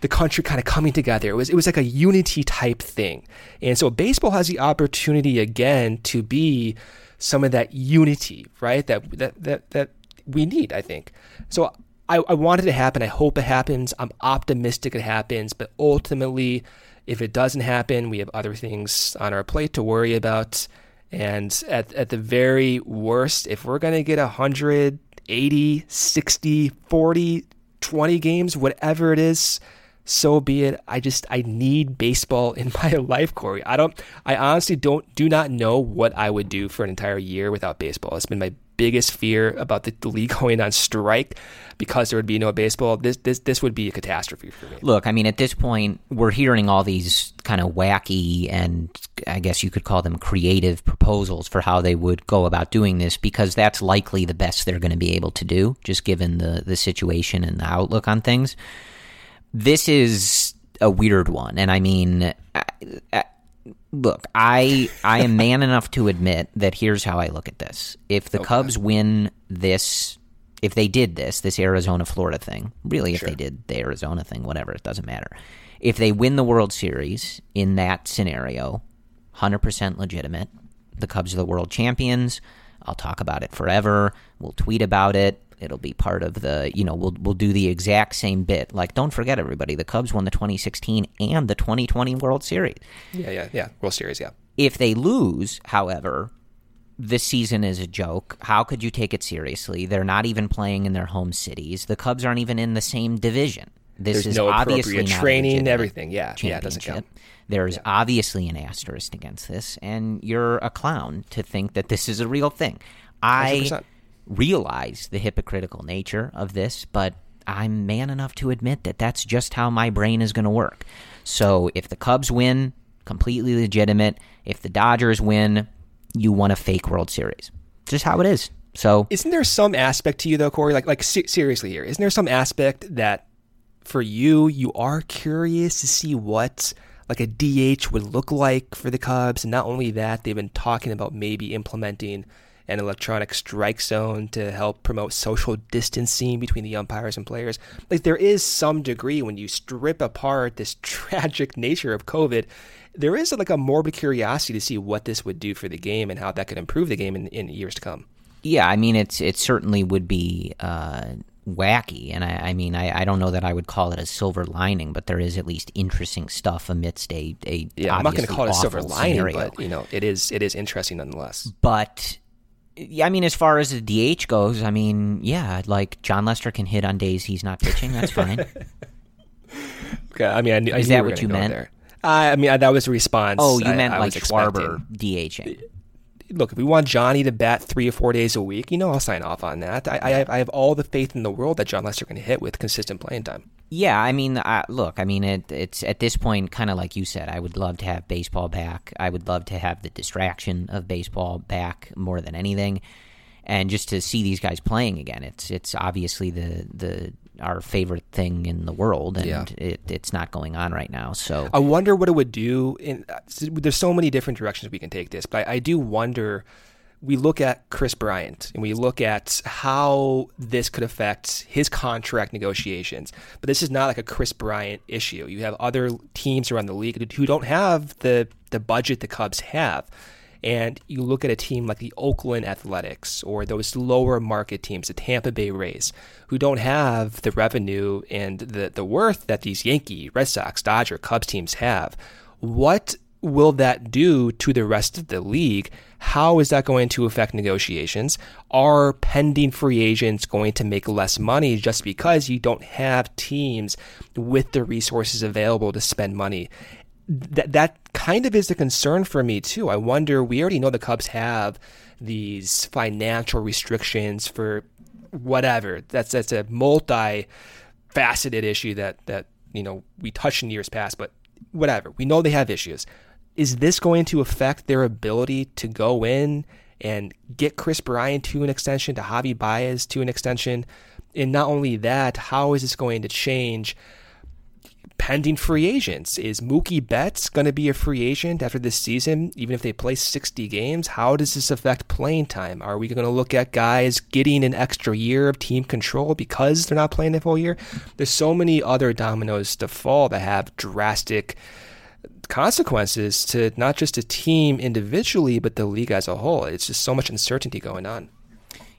S2: the country kind of coming together. It was, it was like a unity type thing. And so baseball has the opportunity again to be some of that unity, right? That, that, that, that we need, I think. So I, I want it to happen. I hope it happens. I'm optimistic it happens. But ultimately, if it doesn't happen, we have other things on our plate to worry about. And at, at the very worst, if we're going to get 180, 60, 40, 20 games, whatever it is, so be it. I just I need baseball in my life, Corey. I don't I honestly don't do not know what I would do for an entire year without baseball. It's been my biggest fear about the, the league going on strike because there would be no baseball. This this this would be a catastrophe for me.
S1: Look, I mean, at this point, we're hearing all these kind of wacky and I guess you could call them creative proposals for how they would go about doing this because that's likely the best they're going to be able to do, just given the the situation and the outlook on things. This is a weird one, and I mean. I, I, look, I I am man enough to admit that here's how I look at this. If the okay. Cubs win this, if they did this, this Arizona Florida thing, really, if sure. they did the Arizona thing, whatever, it doesn't matter. If they win the World Series in that scenario, hundred percent legitimate. The Cubs are the world champions. I'll talk about it forever. We'll tweet about it. It'll be part of the, you know, we'll we'll do the exact same bit. Like, don't forget, everybody, the Cubs won the 2016 and the 2020 World Series.
S2: Yeah, yeah, yeah, World Series, yeah.
S1: If they lose, however, this season is a joke. How could you take it seriously? They're not even playing in their home cities. The Cubs aren't even in the same division. This
S2: There's
S1: is
S2: no
S1: obviously not
S2: training, everything. Yeah, yeah, it doesn't count.
S1: There's obviously an asterisk against this, and you're a clown to think that this is a real thing. I
S2: 100%.
S1: Realize the hypocritical nature of this, but I'm man enough to admit that that's just how my brain is going to work. So if the Cubs win, completely legitimate. If the Dodgers win, you won a fake World Series. Just how it is. So
S2: Isn't there some aspect to you though, Corey? Like, like se- seriously here, isn't there some aspect that for you, you are curious to see what like a DH would look like for the Cubs? And not only that, they've been talking about maybe implementing an electronic strike zone to help promote social distancing between the umpires and players. Like there is some degree when you strip apart this tragic nature of COVID, there is like a morbid curiosity to see what this would do for the game and how that could improve the game in, in years to come.
S1: Yeah, I mean, it's it certainly would be uh, wacky, and I, I mean, I, I don't know that I would call it a silver lining, but there is at least interesting stuff amidst a a
S2: Yeah, I'm not going to call it a silver lining,
S1: scenario.
S2: but you know, it is it is interesting nonetheless.
S1: But I mean, as far as the DH goes, I mean, yeah, like Jon Lester can hit on days he's not pitching. That's fine.
S2: Okay, I mean, I, knew- I
S1: Is that what you meant?
S2: There. I, I mean, I, that was a response.
S1: oh, you
S2: I-
S1: meant like Schwarber. DHing.
S2: Look, if we want Johnny to bat three or four days a week, you know, I'll sign off on that. I, I, have, I have all the faith in the world that Jon Lester can hit with consistent playing time.
S1: Yeah, I mean, uh, look, I mean, it, it's at this point, kind of like you said, I would love to have baseball back. I would love to have the distraction of baseball back more than anything, and just to see these guys playing again. It's it's obviously the the our favorite thing in the world, and
S2: Yeah.
S1: it, it's not going on right now. So
S2: I wonder what it would do. In uh, there's so many different directions we can take this, but I, I do wonder. We look at Kris Bryant and we look at how this could affect his contract negotiations. But this is not like a Kris Bryant issue. You have other teams around the league who don't have the the budget the Cubs have. And you look at a team like the Oakland Athletics or those lower market teams, the Tampa Bay Rays, who don't have the revenue and the, the worth that these Yankee, Red Sox, Dodger, Cubs teams have. What will that do to the rest of the league? How is that going to affect negotiations? Are pending free agents going to make less money just because you don't have teams with the resources available to spend money? that that kind of is the concern for me too. I wonder. We already know the Cubs have these financial restrictions for whatever. That's that's a multi-faceted issue that that you know we touched in years past. But whatever, we know they have issues. Is this going to affect their ability to go in and get Kris Bryant to an extension, to Javy Baez to an extension? And not only that, how is this going to change? pending free agents. Is Mookie Betts going to be a free agent after this season, even if they play 60 games? How does this affect playing time? Are we going to look at guys getting an extra year of team control because they're not playing the full year? There's so many other dominoes to fall that have drastic consequences to not just a team individually, but the league as a whole. It's just so much uncertainty going on.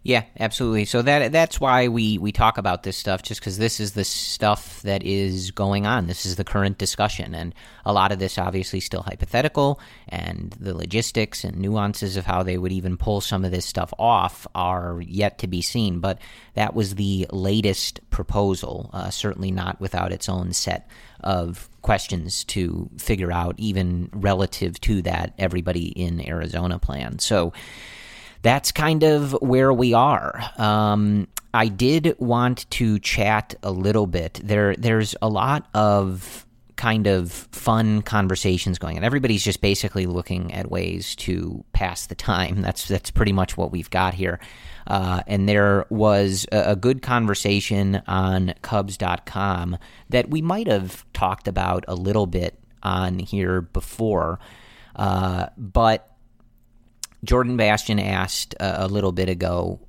S1: Yeah, absolutely. So that that's why we we talk about this stuff, just because this is the stuff that is going on. This is the current discussion, and a lot of this obviously still hypothetical, and the logistics and nuances of how they would even pull some of this stuff off are yet to be seen. But that was the latest proposal, uh, certainly not without its own set of questions to figure out, even relative to that everybody in Arizona plan. So that's kind of where we are. Um, I did want to chat a little bit. There, there's a lot of kind of fun conversations going on. Everybody's just basically looking at ways to pass the time. That's that's pretty much what we've got here. Uh, and there was a, a good conversation on Cubs.com that we might have talked about a little bit on here before, uh, but Jordan Bastian asked uh, a little bit ago,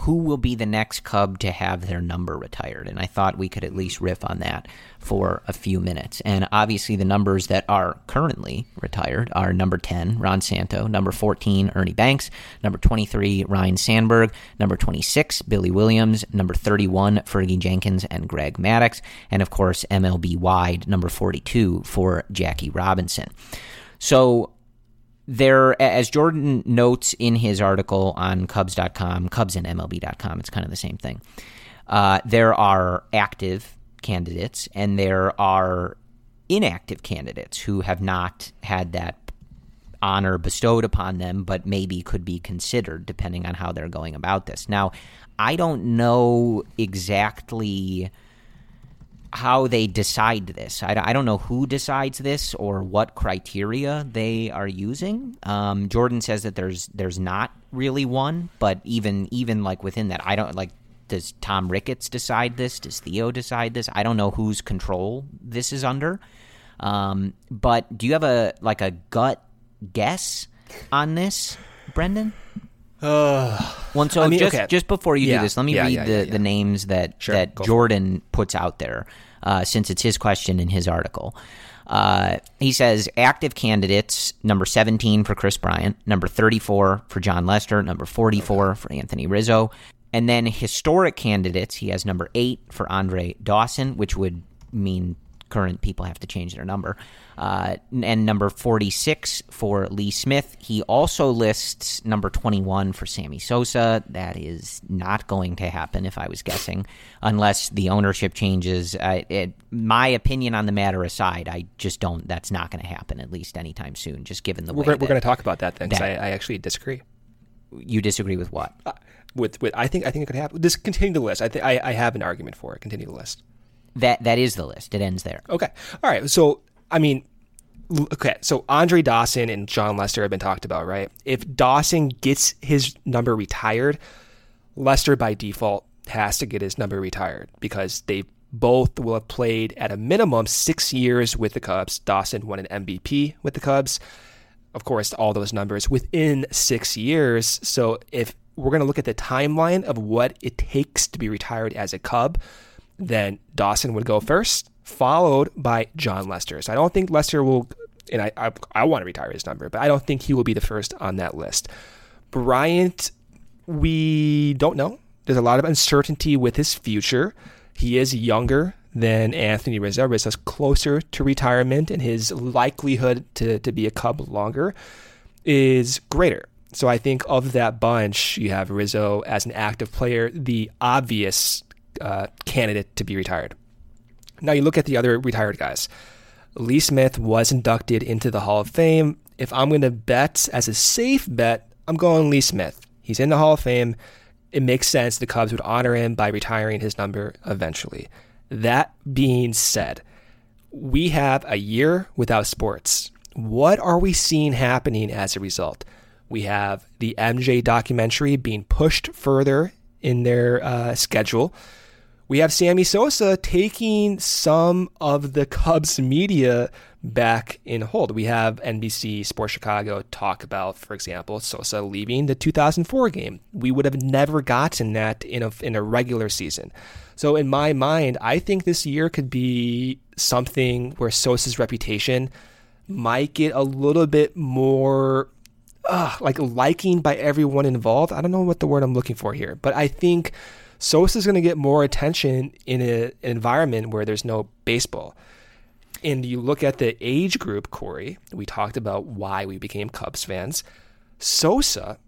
S1: who will be the next Cub to have their number retired? And I thought we could at least riff on that for a few minutes. And obviously, the numbers that are currently retired are number 10, Ron Santo, number 14, Ernie Banks, number 23, Ryne Sandberg, number 26, Billy Williams, number 31, Fergie Jenkins and Greg Maddux, and of course, MLB wide, number 42 for Jackie Robinson. So, there, as Jordan notes in his article on Cubs.com, Cubs and MLB.com, it's kind of the same thing. Uh, there are active candidates, and there are inactive candidates who have not had that honor bestowed upon them, but maybe could be considered depending on how they're going about this. Now, I don't know exactly how they decide this. I, I don't know who decides this or what criteria they are using. Um, Jordan says that there's there's not really one, but even even like within that, I don't like. Does Tom Ricketts decide this? Does Theo decide this? I don't know whose control this is under. Um, but do you have a like a gut guess on this, Brendan?
S2: Uh,
S1: Well, so
S2: I mean,
S1: just
S2: okay.
S1: just before you
S2: Yeah,
S1: do this, let me
S2: yeah,
S1: read
S2: yeah,
S1: the, the names that
S2: Sure,
S1: that
S2: go.
S1: Jordan puts out there, uh, since it's his question in his article. Uh, he says active candidates number 17 for Kris Bryant, number 34 for Jon Lester, number 44 for Anthony Rizzo, and then historic candidates. He has number eight for Andre Dawson, which would mean current people have to change their number. Uh, and number 46 for Lee Smith. He also lists number 21 for Sammy Sosa. That is not going to happen, if I was guessing, unless the ownership changes. Uh, it, my opinion on the matter aside, I just don't, that's not going to happen, at least anytime soon, just given the
S2: we're
S1: way
S2: gonna, we're going to talk about that then, because I, I actually disagree.
S1: you disagree with what?
S2: Uh, with with I think I think it could happen. Just continue the list. I think I I have an argument for it. Continue the list.
S1: That That is the list. It ends there.
S2: Okay. All right. So, I mean, okay. So, Andre Dawson and Jon Lester have been talked about, right? If Dawson gets his number retired, Lester by default has to get his number retired because they both will have played at a minimum six years with the Cubs. Dawson won an MVP with the Cubs. Of course, all those numbers within six years. So, if we're going to look at the timeline of what it takes to be retired as a Cub, then Dawson would go first, followed by Jon Lester. So I don't think Lester will, and I, I, I want to retire his number, but I don't think he will be the first on that list. Bryant, we don't know. There's a lot of uncertainty with his future. He is younger than Anthony Rizzo. Rizzo's closer to retirement, and his likelihood to, to be a Cub longer is greater. So I think of that bunch, you have Rizzo as an active player, the obvious uh, candidate to be retired. Now you look at the other retired guys. Lee Smith was inducted into the Hall of Fame. If I'm going to bet as a safe bet, I'm going Lee Smith. He's in the Hall of Fame. It makes sense the Cubs would honor him by retiring his number eventually. That being said, we have a year without sports. What are we seeing happening as a result? We have the MJ documentary being pushed further in their uh, schedule. We have Sammy Sosa taking some of the Cubs media back in hold. We have NBC Sports Chicago talk about, for example, Sosa leaving the 2004 game. We would have never gotten that in a in a regular season. So in my mind, I think this year could be something where Sosa's reputation might get a little bit more uh, like liking by everyone involved. I don't know what the word I'm looking for here, but I think Sosa's going to get more attention in a, an environment where there's no baseball. And you look at the age group, Corey, we talked about why we became Cubs fans. Sosa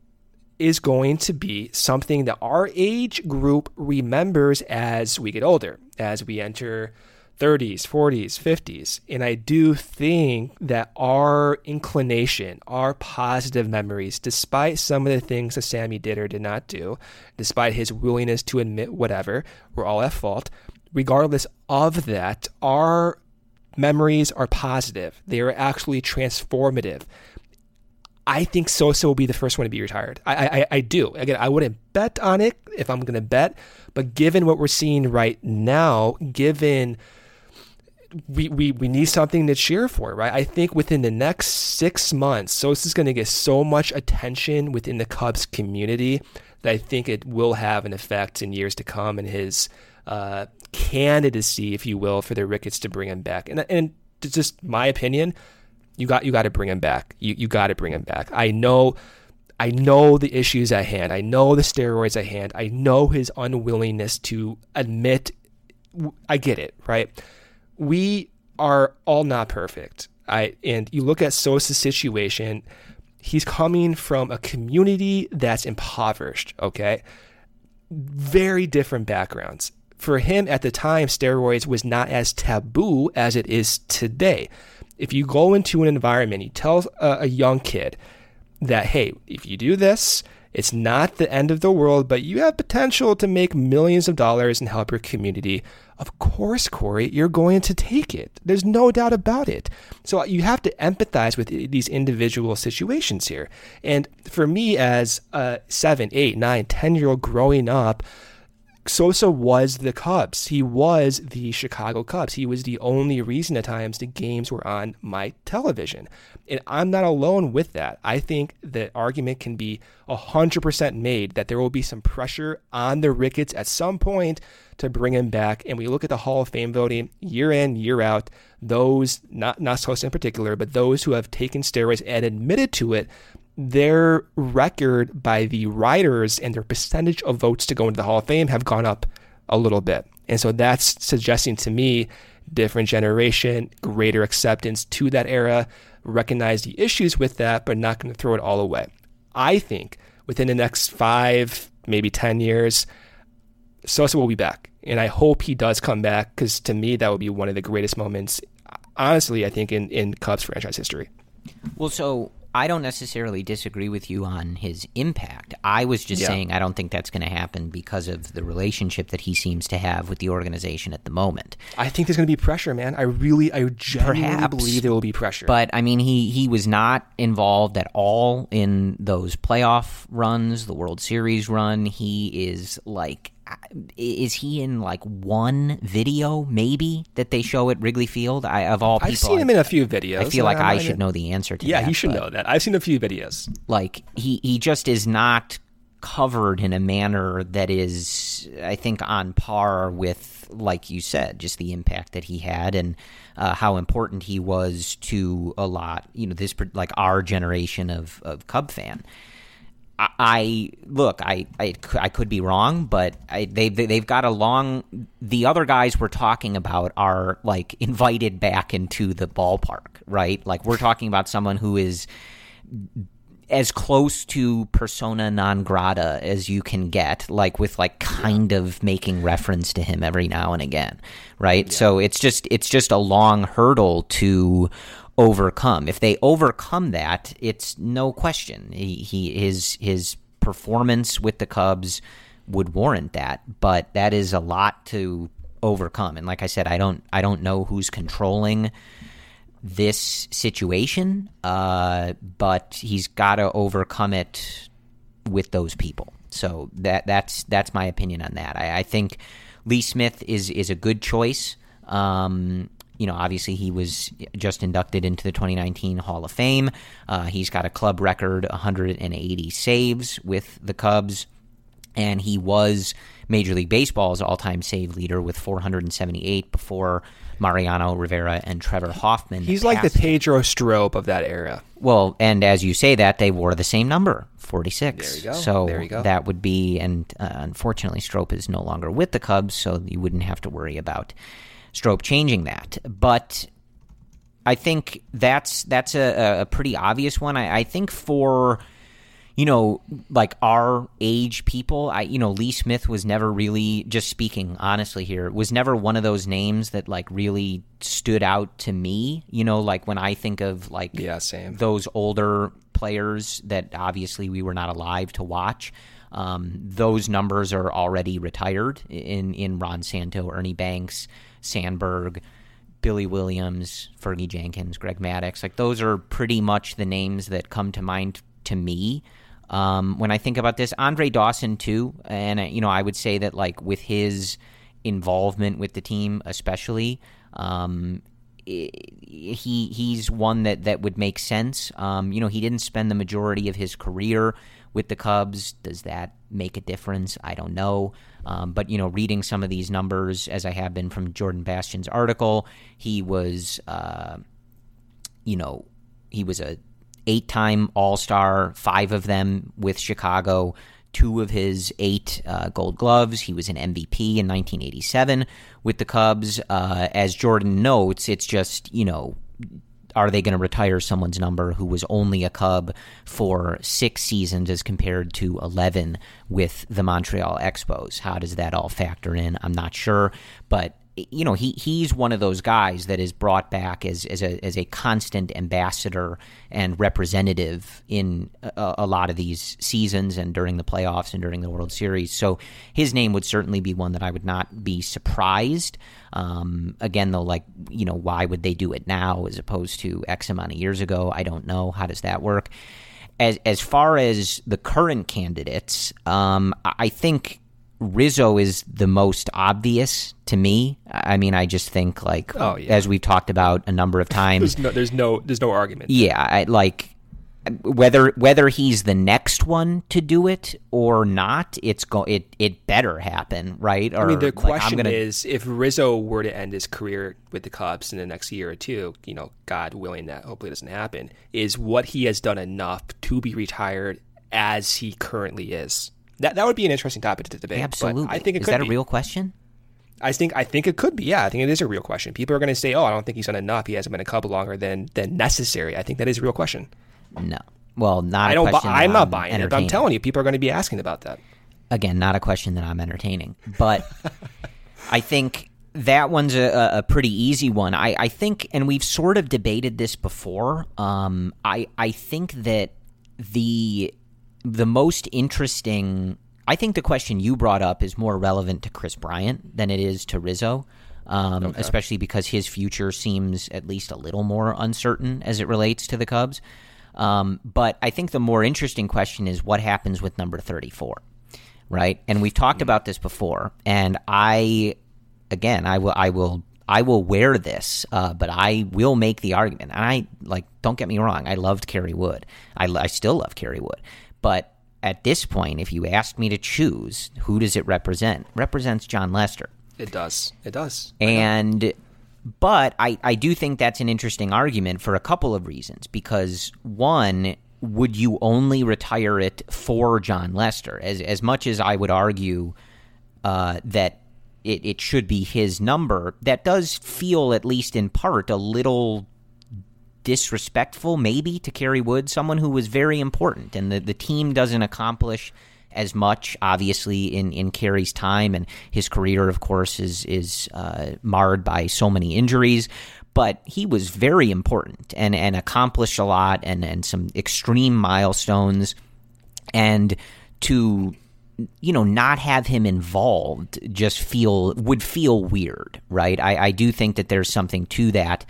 S2: is going to be something that our age group remembers as we get older, as we enter 30s, 40s, 50s. And I do think that our inclination, our positive memories, despite some of the things that Sammy did or did not do, despite his willingness to admit whatever, we're all at fault. Regardless of that, our memories are positive. They are actually transformative. I think Sosa will be the first one to be retired. I, I, I do. Again, I wouldn't bet on it if I'm going to bet, but given what we're seeing right now, given we, we, we need something to cheer for, right? I think within the next six months, Sosa's going to get so much attention within the Cubs community that I think it will have an effect in years to come in his uh, candidacy, if you will, for the Ricketts to bring him back. And, and just my opinion, you got you got to bring him back. You you got to bring him back. I know I know the issues at hand. I know the steroids at hand. I know his unwillingness to admit I get it, right? We are all not perfect. I and you look at Sosa's situation, he's coming from a community that's impoverished, okay? Very different backgrounds. for him at the time, steroids was not as taboo as it is today. If you go into an environment, you tell a, a young kid that, hey, if you do this, it's not the end of the world, but you have potential to make millions of dollars and help your community. Of course, Corey, you're going to take it. There's no doubt about it. So you have to empathize with these individual situations here. And for me, as a seven, eight, nine, ten year old growing up, Sosa was the Cubs. He was the Chicago Cubs. He was the only reason at times the games were on my television. And I'm not alone with that. I think the argument can be 100% made that there will be some pressure on the Ricketts at some point to bring him back. And we look at the Hall of Fame voting year in, year out, those, not, not Sosa in particular, but those who have taken steroids and admitted to it, their record by the writers and their percentage of votes to go into the Hall of Fame have gone up a little bit. And so that's suggesting to me different generation, greater acceptance to that era, recognize the issues with that, but not going to throw it all away. I think within the next five, maybe 10 years, Sosa will be back. And I hope he does come back because to me, that would be one of the greatest moments, honestly, I think, in, in Cubs franchise history.
S1: Well, so I don't necessarily disagree with you on his impact. I was just
S2: Yeah.
S1: saying I don't think that's going to happen because of the relationship that he seems to have with the organization at the moment.
S2: I think there's going to be pressure, man. I really, I genuinely
S1: Perhaps.
S2: believe there will be pressure.
S1: But I mean, he he was not involved at all in those playoff runs, the World Series run. He is like, is he in like one video maybe that they show at Wrigley Field? I of all people,
S2: I've seen him in a few videos.
S1: I feel like
S2: I'm
S1: I should know the answer to
S2: Yeah,
S1: that.
S2: Yeah, he should know that. I've seen a few videos.
S1: like he he just is not covered in a manner that is I think on par with like you said just the impact that he had and uh, how important he was to a lot you know this like our generation of of Cub fan I, I look I, I I could be wrong but I, they they- they've got a long the other guys we're talking about are like invited back into the ballpark right? Like we're talking about someone who is as close to persona non grata as you can get, like with like kind of making reference to him every now and again, right? So it's just it's just a long hurdle to overcome. If they overcome that, it's no question he, he his his performance with the Cubs would warrant that, but that is a lot to overcome. And like I said, I don't I don't know who's controlling this situation, uh, but he's got to overcome it with those people. So that that's that's my opinion on that. I, I think Lee Smith is is a good choice. Um, you know, obviously he was just inducted into the 2019 Hall of Fame. Uh, he's got a club record 180 saves with the Cubs and he was Major League Baseball's all-time save leader with 478 before Mariano Rivera and Trevor Hoffman.
S2: He's like the. Pedro Strop of that era.
S1: Well, and as you say that, they wore the same number, 46.
S2: There you go.
S1: So
S2: There you go.
S1: that would be, and uh, unfortunately, Strop is no longer with the Cubs, so you wouldn't have to worry about Strop changing that. But I think that's that's a, a pretty obvious one. I, I think for you know, like our age people, I you know, Lee Smith was never really just speaking honestly here, was never one of those names that like really stood out to me. You know, like when I think of like
S2: Yeah, same.
S1: those older players that obviously we were not alive to watch. Um, those numbers are already retired in in Ron Santo, Ernie Banks, Sandberg, Billy Williams, Fergie Jenkins, Greg Maddux. Like those are pretty much the names that come to mind to me um, when I think about this. Andre Dawson too, and you know I would say that like with his involvement with the team, especially. Um, he he's one that, that would make sense. Um, you know, he didn't spend the majority of his career with the Cubs. Does that make a difference? I don't know. Um, but you know, reading some of these numbers as I have been from Jordan Bastian's article, he was, uh, you know, he was a eight-time All-Star, five of them with Chicago. Two of his eight uh, Gold Gloves. He was an MVP in 1987 with the Cubs. Uh, as Jordan notes, it's just you know are they going to retire someone's number who was only a Cub for six seasons as compared to 11 with the Montreal Expos? How does that all factor in? I'm not sure, but you know, he he's one of those guys that is brought back as as a as a constant ambassador and representative in a, a, lot of these seasons and during the playoffs and during the World Series. So his name would certainly be one that I would not be surprised. Um, again, though, like you know, why would they do it now as opposed to X amount of years ago? I don't know. How does that work? As as far as the current candidates, um, I think Rizzo is the most obvious to me. I mean, I just think like oh, yeah. as we've talked about a number of times.
S2: there's, no, there's no there's no argument.
S1: Yeah, I, like whether whether he's the next one to do it or not, it's go it it better happen, right?
S2: Or, I mean, the question like, gonna... is if Rizzo were to end his career with the Cubs in the next year or two, you know, God willing that hopefully doesn't happen, is what he has done enough to be retired as he currently is. That that would be an interesting topic to debate.
S1: Absolutely,
S2: I think
S1: it is that a real question?
S2: I think I think it could be. Yeah, I think it is a real question. People are going to say, "Oh, I don't think he's done enough. He hasn't been a Cub longer than than necessary." I think that is a real question.
S1: No, well, not. I don't. Bu-
S2: I'm not buying it. I'm telling you, people are going to be asking about that.
S1: Again, not a question that I'm entertaining, but I think that one's a, a, pretty easy one. I, I think, and we've sort of debated this before. Um, I I think that the the most interesting. I think the question you brought up is more relevant to Kris Bryant than it is to Rizzo, um, okay. especially because his future seems at least a little more uncertain as it relates to the Cubs. Um, but I think the more interesting question is what happens with number 34, right? And we've talked mm-hmm. about this before, and I, again, I will, I will I will wear this, uh, but I will make the argument. And I like, don't get me wrong, I loved Kerry Wood. I, I still love Kerry Wood, but at this point, if you asked me to choose, who does it represent? Represents Jon Lester.
S2: It does. It does.
S1: And but I, I do think that's an interesting argument for a couple of reasons. Because one, would you only retire it for Jon Lester? As as much as I would argue uh, that it, it should be his number, that does feel, at least in part, a little disrespectful, maybe, to Kerry Wood, someone who was very important, and the, the team doesn't accomplish as much, obviously, in, in Kerry's time, and his career, of course, is is uh, marred by so many injuries. But he was very important and, and accomplished a lot, and, and some extreme milestones. And to you know not have him involved just feel would feel weird, right? I, I do think that there's something to that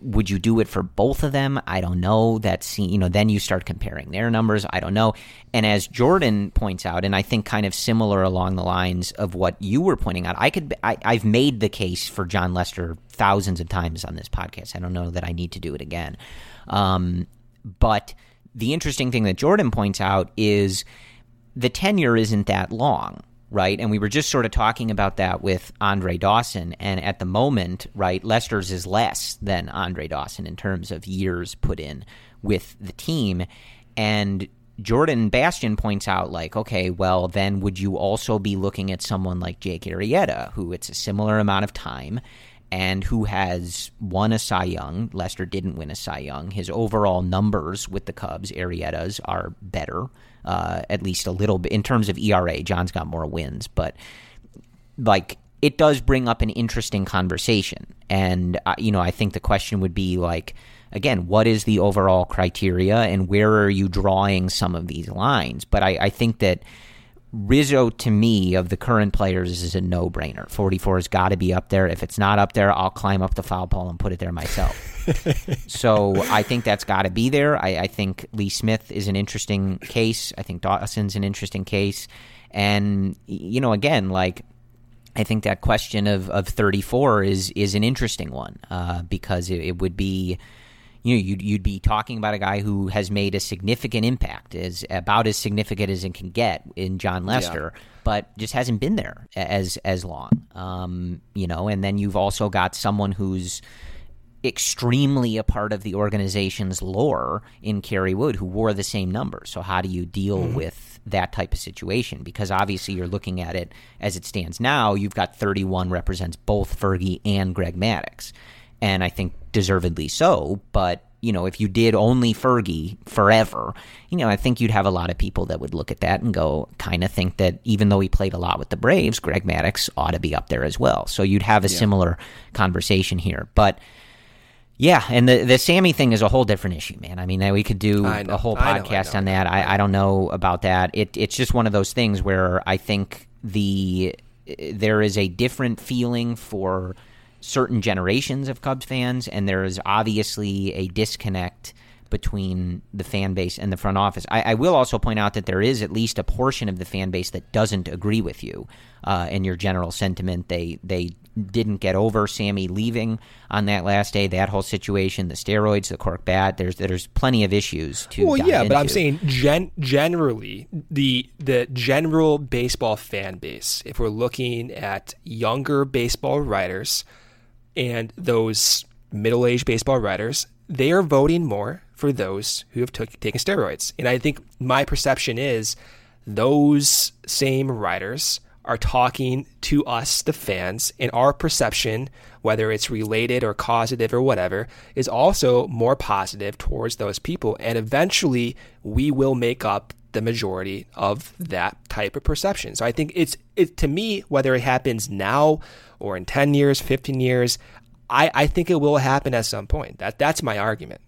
S1: would you do it for both of them? I don't know. That's you know, then you start comparing their numbers. I don't know. And as Jordan points out, and I think kind of similar along the lines of what you were pointing out, I could I, I've made the case for Jon Lester thousands of times on this podcast. I don't know that I need to do it again. Um, but the interesting thing that Jordan points out is the tenure isn't that long right? And we were just sort of talking about that with Andre Dawson. And at the moment, right, Lester's is less than Andre Dawson in terms of years put in with the team. And Jordan Bastian points out, like, okay, well, then would you also be looking at someone like Jake Arrieta, who it's a similar amount of time and who has won a Cy Young? Lester didn't win a Cy Young. His overall numbers with the Cubs, Arrieta's, are better uh, at least a little bit in terms of ERA. John's got more wins, but like it does bring up an interesting conversation. And uh, you know, I think the question would be like, again, what is the overall criteria, and where are you drawing some of these lines? But I, I think that. Rizzo to me of the current players is a no brainer. 44 has got to be up there. If it's not up there, I'll climb up the foul pole and put it there myself. so I think that's got to be there. I, I, think Lee Smith is an interesting case. I think Dawson's an interesting case. And, you know, again, like, I think that question of, of 34 is is an interesting one uh, because it, it, would be, you know, you'd, you'd be talking about a guy who has made a significant impact, is about as significant as it can get in Jon Lester, yeah. but just hasn't been there as as long. Um, you know, and then you've also got someone who's extremely a part of the organization's lore in Kerry Wood, who wore the same number. So, how do you deal mm-hmm. with that type of situation? Because obviously, you're looking at it as it stands now. You've got 31 represents both Fergie and Greg Maddux. And I think deservedly so. But you know, if you did only Fergie forever, you know, I think you'd have a lot of people that would look at that and go, kind of think that even though he played a lot with the Braves, Greg Maddux ought to be up there as well. So you'd have a yeah. similar conversation here. But yeah, and the the Sammy thing is a whole different issue, man. I mean, we could do a whole podcast I know, I know, on that. I, I don't know about that. It it's just one of those things where I think the there is a different feeling for certain generations of Cubs fans, and there is obviously a disconnect between the fan base and the front office. I, I, will also point out that there is at least a portion of the fan base that doesn't agree with you uh, in your general sentiment. They they didn't get over Sammy leaving on that last day. That whole situation, the steroids, the cork bat. There's there's plenty of issues to.
S2: Well, yeah,
S1: into.
S2: but I'm saying gen- generally the the general baseball fan base. If we're looking at younger baseball writers and those middle aged baseball writers, they are voting more for those who have took, taken steroids. And I think my perception is those same writers are talking to us, the fans, and our perception, whether it's related or causative or whatever, is also more positive towards those people. And eventually we will make up the majority of that type of perception. So I think it's it to me, whether it happens now or in 10 years, 15 years, I, I think it will happen at some point. That that's my argument.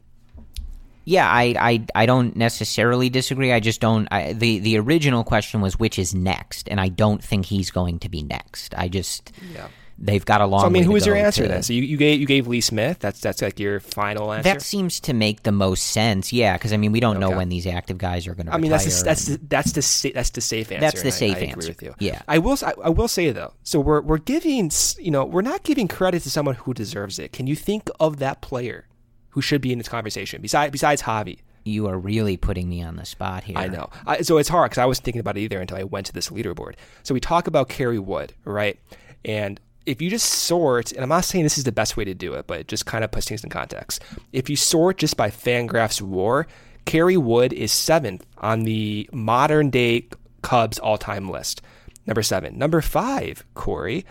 S1: Yeah, I, I, I don't necessarily disagree. I just don't. I, the the original question was which is next, and I don't think he's going to be next. I just yeah they've got a long.
S2: So I mean, who
S1: is
S2: your answer
S1: to,
S2: then? So you, you gave you gave Lee Smith. That's that's like your final answer.
S1: That seems to make the most sense. Yeah, because I mean, we don't okay. know when these active guys are going to. I
S2: mean, that's the, that's the, that's the that's the safe answer.
S1: That's the safe
S2: I, I
S1: answer.
S2: with you.
S1: Yeah,
S2: I will I, I will say though. So we're we're giving you know we're not giving credit to someone who deserves it. Can you think of that player who should be in this conversation besides besides Javy?
S1: you are really putting me on the spot here.
S2: I know. I, so it's hard because I wasn't thinking about it either until I went to this leaderboard. So we talk about Kerry Wood, right? And if you just sort, and I'm not saying this is the best way to do it, but it just kind of puts things in context. If you sort just by Fangraphs WAR, Kerry Wood is seventh on the modern day Cubs all time list. Number seven. Number five, Corey,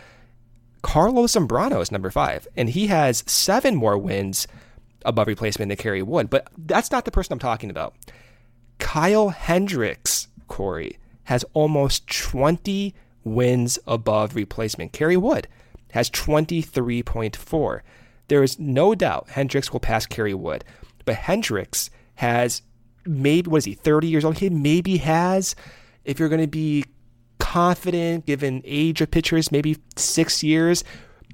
S2: Carlos Zambrano is number five, and he has seven more wins above replacement than Kerry Wood. But that's not the person I'm talking about. Kyle Hendricks, Corey, has almost 20 wins above replacement. Kerry Wood has 23.4. There is no doubt Hendricks will pass Kerry Wood, but Hendricks has maybe, what is he, 30 years old? He maybe has, if you're going to be confident given age of pitchers, maybe six years,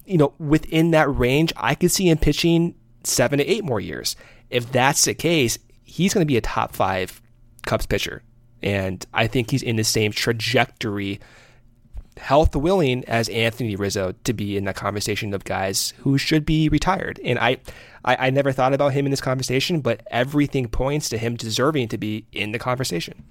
S2: you know, within that range, I could see him pitching seven to eight more years. If that's the case, he's going to be a top five Cubs pitcher. And I think he's in the same trajectory health willing as Anthony Rizzo to be in that conversation of guys who should be retired. And I, I, I, never thought about him in this conversation, but everything points to him deserving to be in the conversation.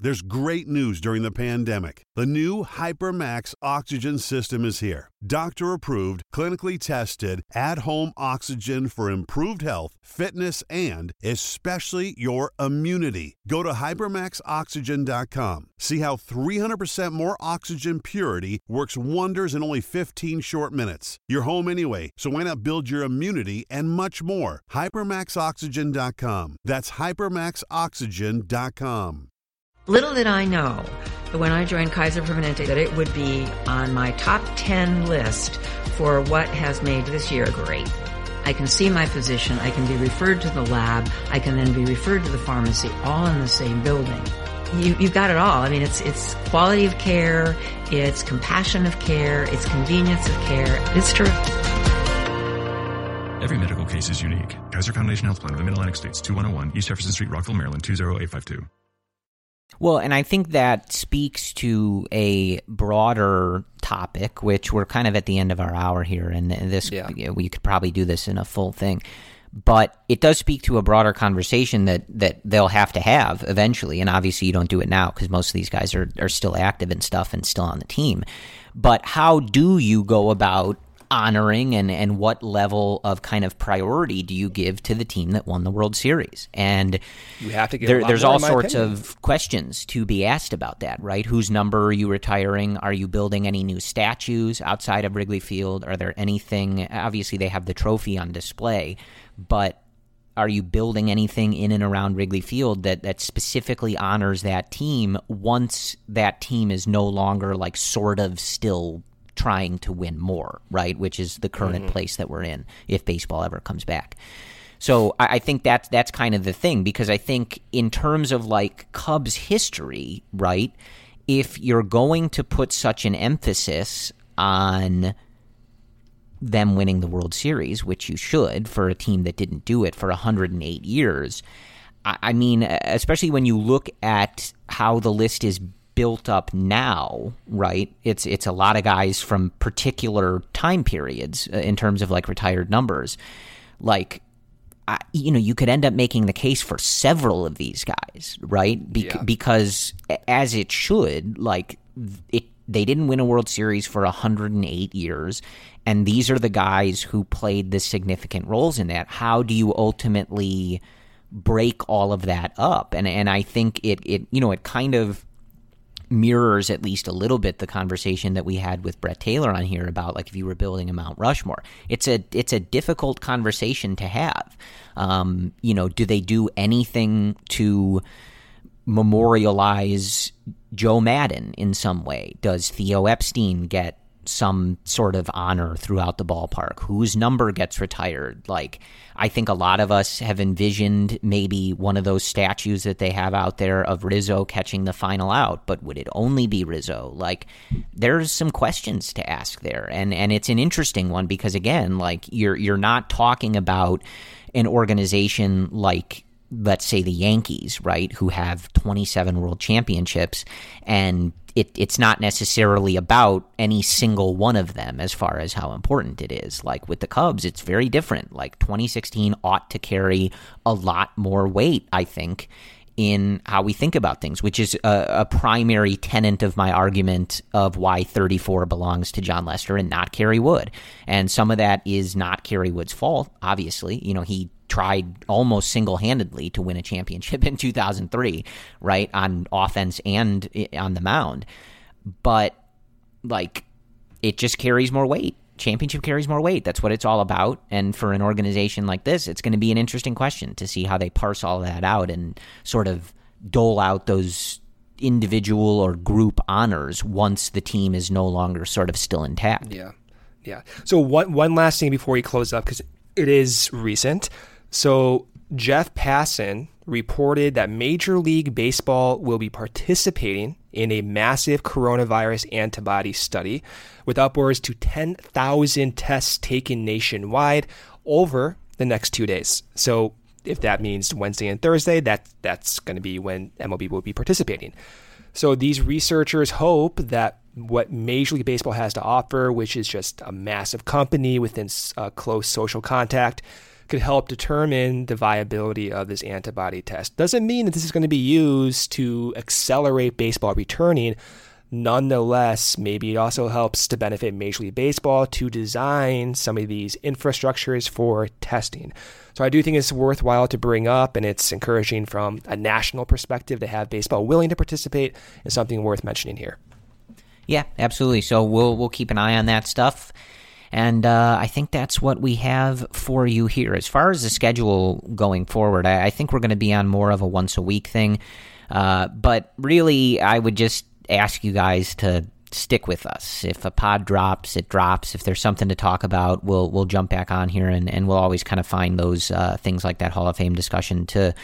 S4: There's great news during the pandemic. The new HyperMax oxygen system is here. Doctor approved, clinically tested, at home oxygen for improved health, fitness, and especially your immunity. Go to hypermaxoxygen.com. See how 300% more oxygen purity works wonders in only 15 short minutes. You're home anyway, so why not build your immunity and much more? Hypermaxoxygen.com. That's hypermaxoxygen.com.
S5: Little did I know that when I joined Kaiser Permanente that it would be on my top 10 list for what has made this year great. I can see my physician, I can be referred to the lab, I can then be referred to the pharmacy, all in the same building. You, have got it all. I mean, it's, it's quality of care, it's compassion of care, it's convenience of care. It's terrific.
S6: Every medical case is unique. Kaiser Foundation Health Plan of the Mid-Atlantic States, 2101 East Jefferson Street, Rockville, Maryland, 20852.
S1: Well, and I think that speaks to a broader topic, which we're kind of at the end of our hour here, and this yeah. we could probably do this in a full thing. But it does speak to a broader conversation that, that they'll have to have eventually. And obviously, you don't do it now because most of these guys are, are still active and stuff and still on the team. But how do you go about honoring and, and what level of kind of priority do you give to the team that won the World Series? And
S2: you have to
S1: there, there's all sorts of questions to be asked about that, right? Whose number are you retiring? Are you building any new statues outside of Wrigley Field? Are there anything? Obviously, they have the trophy on display, but are you building anything in and around Wrigley Field that that specifically honors that team once that team is no longer like sort of still trying to win more, right? Which is the current mm-hmm. place that we're in if baseball ever comes back. So I, I think that's that's kind of the thing because I think in terms of like Cubs history, right? If you're going to put such an emphasis on them winning the World Series, which you should for a team that didn't do it for 108 years. I mean, especially when you look at how the list is built up now, right? It's it's a lot of guys from particular time periods uh, in terms of like retired numbers. Like I, you know, you could end up making the case for several of these guys, right? Be- yeah. Because as it should, like it they didn't win a World Series for 108 years, and these are the guys who played the significant roles in that. How do you ultimately break all of that up? And and I think it it you know it kind of mirrors at least a little bit the conversation that we had with Brett Taylor on here about like if you were building a Mount Rushmore. It's a it's a difficult conversation to have. Um, you know, do they do anything to memorialize Joe Maddon in some way? Does Theo Epstein get some sort of honor throughout the ballpark? Whose number gets retired? Like, I think a lot of us have envisioned maybe one of those statues that they have out there of Rizzo catching the final out, but would it only be Rizzo? Like, there's some questions to ask there, and and it's an interesting one because again, like you're you're not talking about an organization like let's say the Yankees, right, who have 27 world championships, and it, it's not necessarily about any single one of them as far as how important it is. Like with the Cubs, it's very different. Like 2016 ought to carry a lot more weight, I think, in how we think about things, which is a, a, primary tenet of my argument of why 34 belongs to Jon Lester and not Kerry Wood. And some of that is not Kerry Wood's fault, obviously. You know, he tried almost single handedly to win a championship in 2003, right? On offense and eh, on the mound. But, like, it just carries more weight. Championship carries more weight. That's what it's all about. And for an organization like this, it's going to be an interesting question to see how they parse all that out and sort of dole out those individual or group honors once the team is no longer sort of still intact.
S2: Yeah. Yeah. So one one last thing before we close up because it is recent. So Jeff Passan reported that Major League Baseball will be participating in a massive coronavirus antibody study with upwards to 10,000 tests taken nationwide over the next two days. So if that means Wednesday and Thursday, that that's going to be when MLB will be participating. So these researchers hope that what Major League Baseball has to offer, which is just a massive company within uh, close social contact, could help determine the viability of this antibody test. Doesn't mean that this is going to be used to accelerate baseball returning. Nonetheless, maybe it also helps to benefit Major League Baseball to design some of these infrastructures for testing. So I do think it's worthwhile to bring up, and it's encouraging from a national perspective to have baseball willing to participate is something worth mentioning here.
S1: Yeah, absolutely. So we'll we'll keep an eye on that stuff. And uh, I think that's what we have for you here. As far as the schedule going forward, I, I think we're going to be on more of a once a week thing. Uh, but really, I would just ask you guys to stick with us. If a pod drops, it drops. If there's something to talk about, we'll we'll jump back on here, and, and we'll always kind of find those uh, things like that Hall of Fame discussion to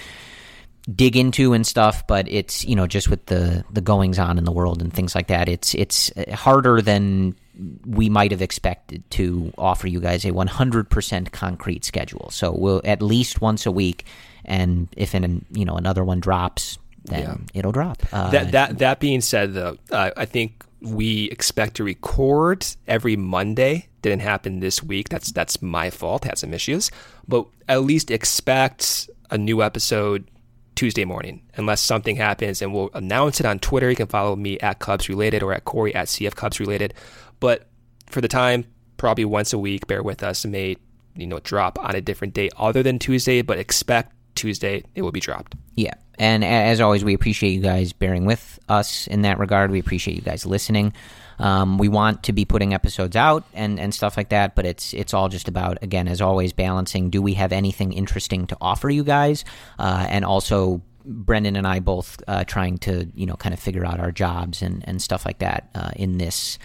S1: dig into and stuff. But it's you know just with the the goings on in the world and things like that, it's it's harder than we might have expected to offer you guys a 100% concrete schedule. So we'll at least once a week, and if an, you know another one drops, then yeah. it'll drop.
S2: Uh, that that that being said, though, uh, I think we expect to record every Monday. Didn't happen this week. That's that's my fault. Had some issues, but at least expect a new episode Tuesday morning, unless something happens, and we'll announce it on Twitter. You can follow me at Cubs Related or at Corey at CF Cubs Related. But for the time, probably once a week. Bear with us. It may you know drop on a different day other than Tuesday, but expect Tuesday it will be dropped.
S1: Yeah. And as always, we appreciate you guys bearing with us in that regard. We appreciate you guys listening. Um, we want to be putting episodes out and, and stuff like that, but it's it's all just about again, as always, balancing. Do we have anything interesting to offer you guys, uh, and also Brendan and I both uh, trying to you know kind of figure out our jobs and and stuff like that uh, in this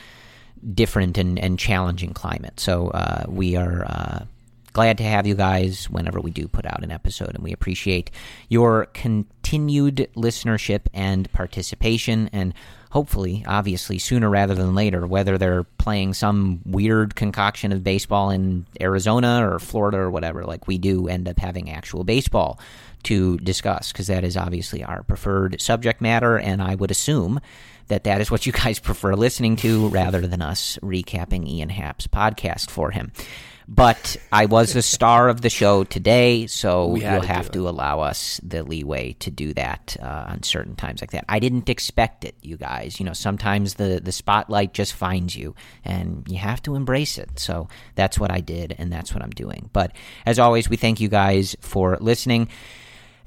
S1: different and, and challenging climate. So uh, we are uh, glad to have you guys whenever we do put out an episode, and we appreciate your continued listenership and participation. And hopefully, obviously, sooner rather than later, whether they're playing some weird concoction of baseball in Arizona or Florida or whatever, like we do end up having actual baseball to discuss because that is obviously our preferred subject matter, and I would assume that that is what you guys prefer listening to rather than us recapping Ian Happ's podcast for him. But I was the star of the show today, so you'll have to allow us the leeway to do that uh, on certain times like that. I didn't expect it, you guys. You know, sometimes the, the spotlight just finds you, and you have to embrace it. So that's what I did, and that's what I'm doing. But as always, we thank you guys for listening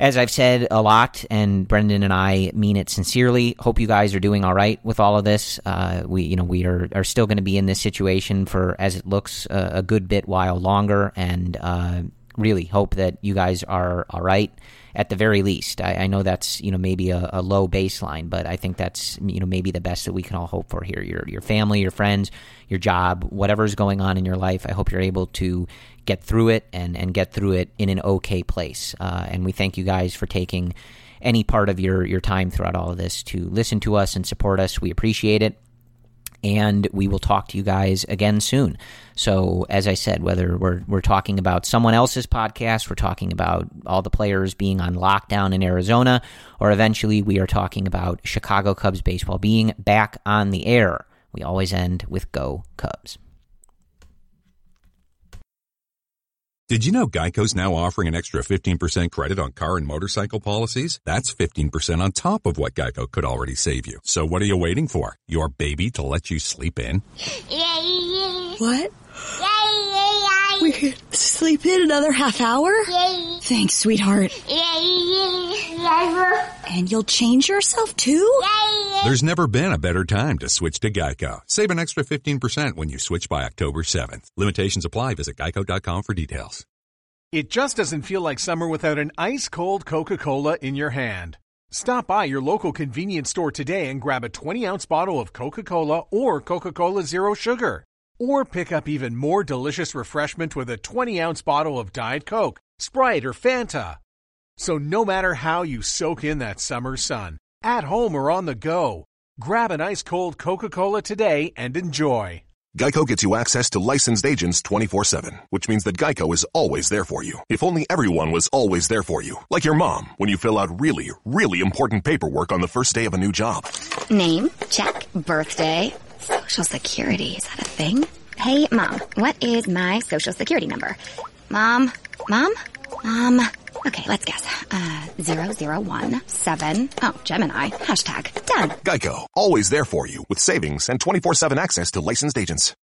S1: as I've said a lot, and Brendan and I mean it sincerely. Hope you guys are doing all right with all of this. Uh, we, you know, we are, are still going to be in this situation for, as it looks, uh, a good bit while longer, and uh, really hope that you guys are all right at the very least. I, I know that's you know maybe a, a, low baseline, but I think that's you know maybe the best that we can all hope for here. Your your family, your friends, your job, whatever's going on in your life. I hope you're able to get through it and and get through it in an okay place. Uh, and we thank you guys for taking any part of your your time throughout all of this to listen to us and support us. We appreciate it and we will talk to you guys again soon. So, as I said, whether we're we're talking about someone else's podcast, we're talking about all the players being on lockdown in Arizona, or eventually we are talking about Chicago Cubs baseball being back on the air. We always end with "Go Cubs."
S6: Did you know Geico's now offering an extra 15% credit on car and motorcycle policies? That's 15% on top of what Geico could already save you. So what are you waiting for? Your baby to let you sleep in?
S7: What? We could sleep in another half hour? Yay. Thanks, sweetheart. Yay. And you'll change yourself too? Yay.
S6: There's never been a better time to switch to Geico. Save an extra 15% when you switch by October 7th. Limitations apply. Visit geico.com for details.
S8: It just doesn't feel like summer without an ice cold Coca Cola in your hand. Stop by your local convenience store today and grab a 20 ounce bottle of Coca Cola or Coca Cola Zero Sugar. Or pick up even more delicious refreshment with a 20 ounce bottle of Diet Coke, Sprite, or Fanta. So, no matter how you soak in that summer sun, at home or on the go, grab an ice cold Coca Cola today and enjoy.
S9: Geico gets you access to licensed agents 24 7, which means that Geico is always there for you. If only everyone was always there for you. Like your mom, when you fill out really, really important paperwork on the first day of a new job.
S10: Name, check, birthday, social security. Is that a thing? Hey, mom, what is my social security number? Mom, mom, mom. Okay, let's guess. Uh, zero zero one seven. Oh, Gemini. Hashtag done.
S9: Geico, always there for you with savings and 24 7 access to licensed agents.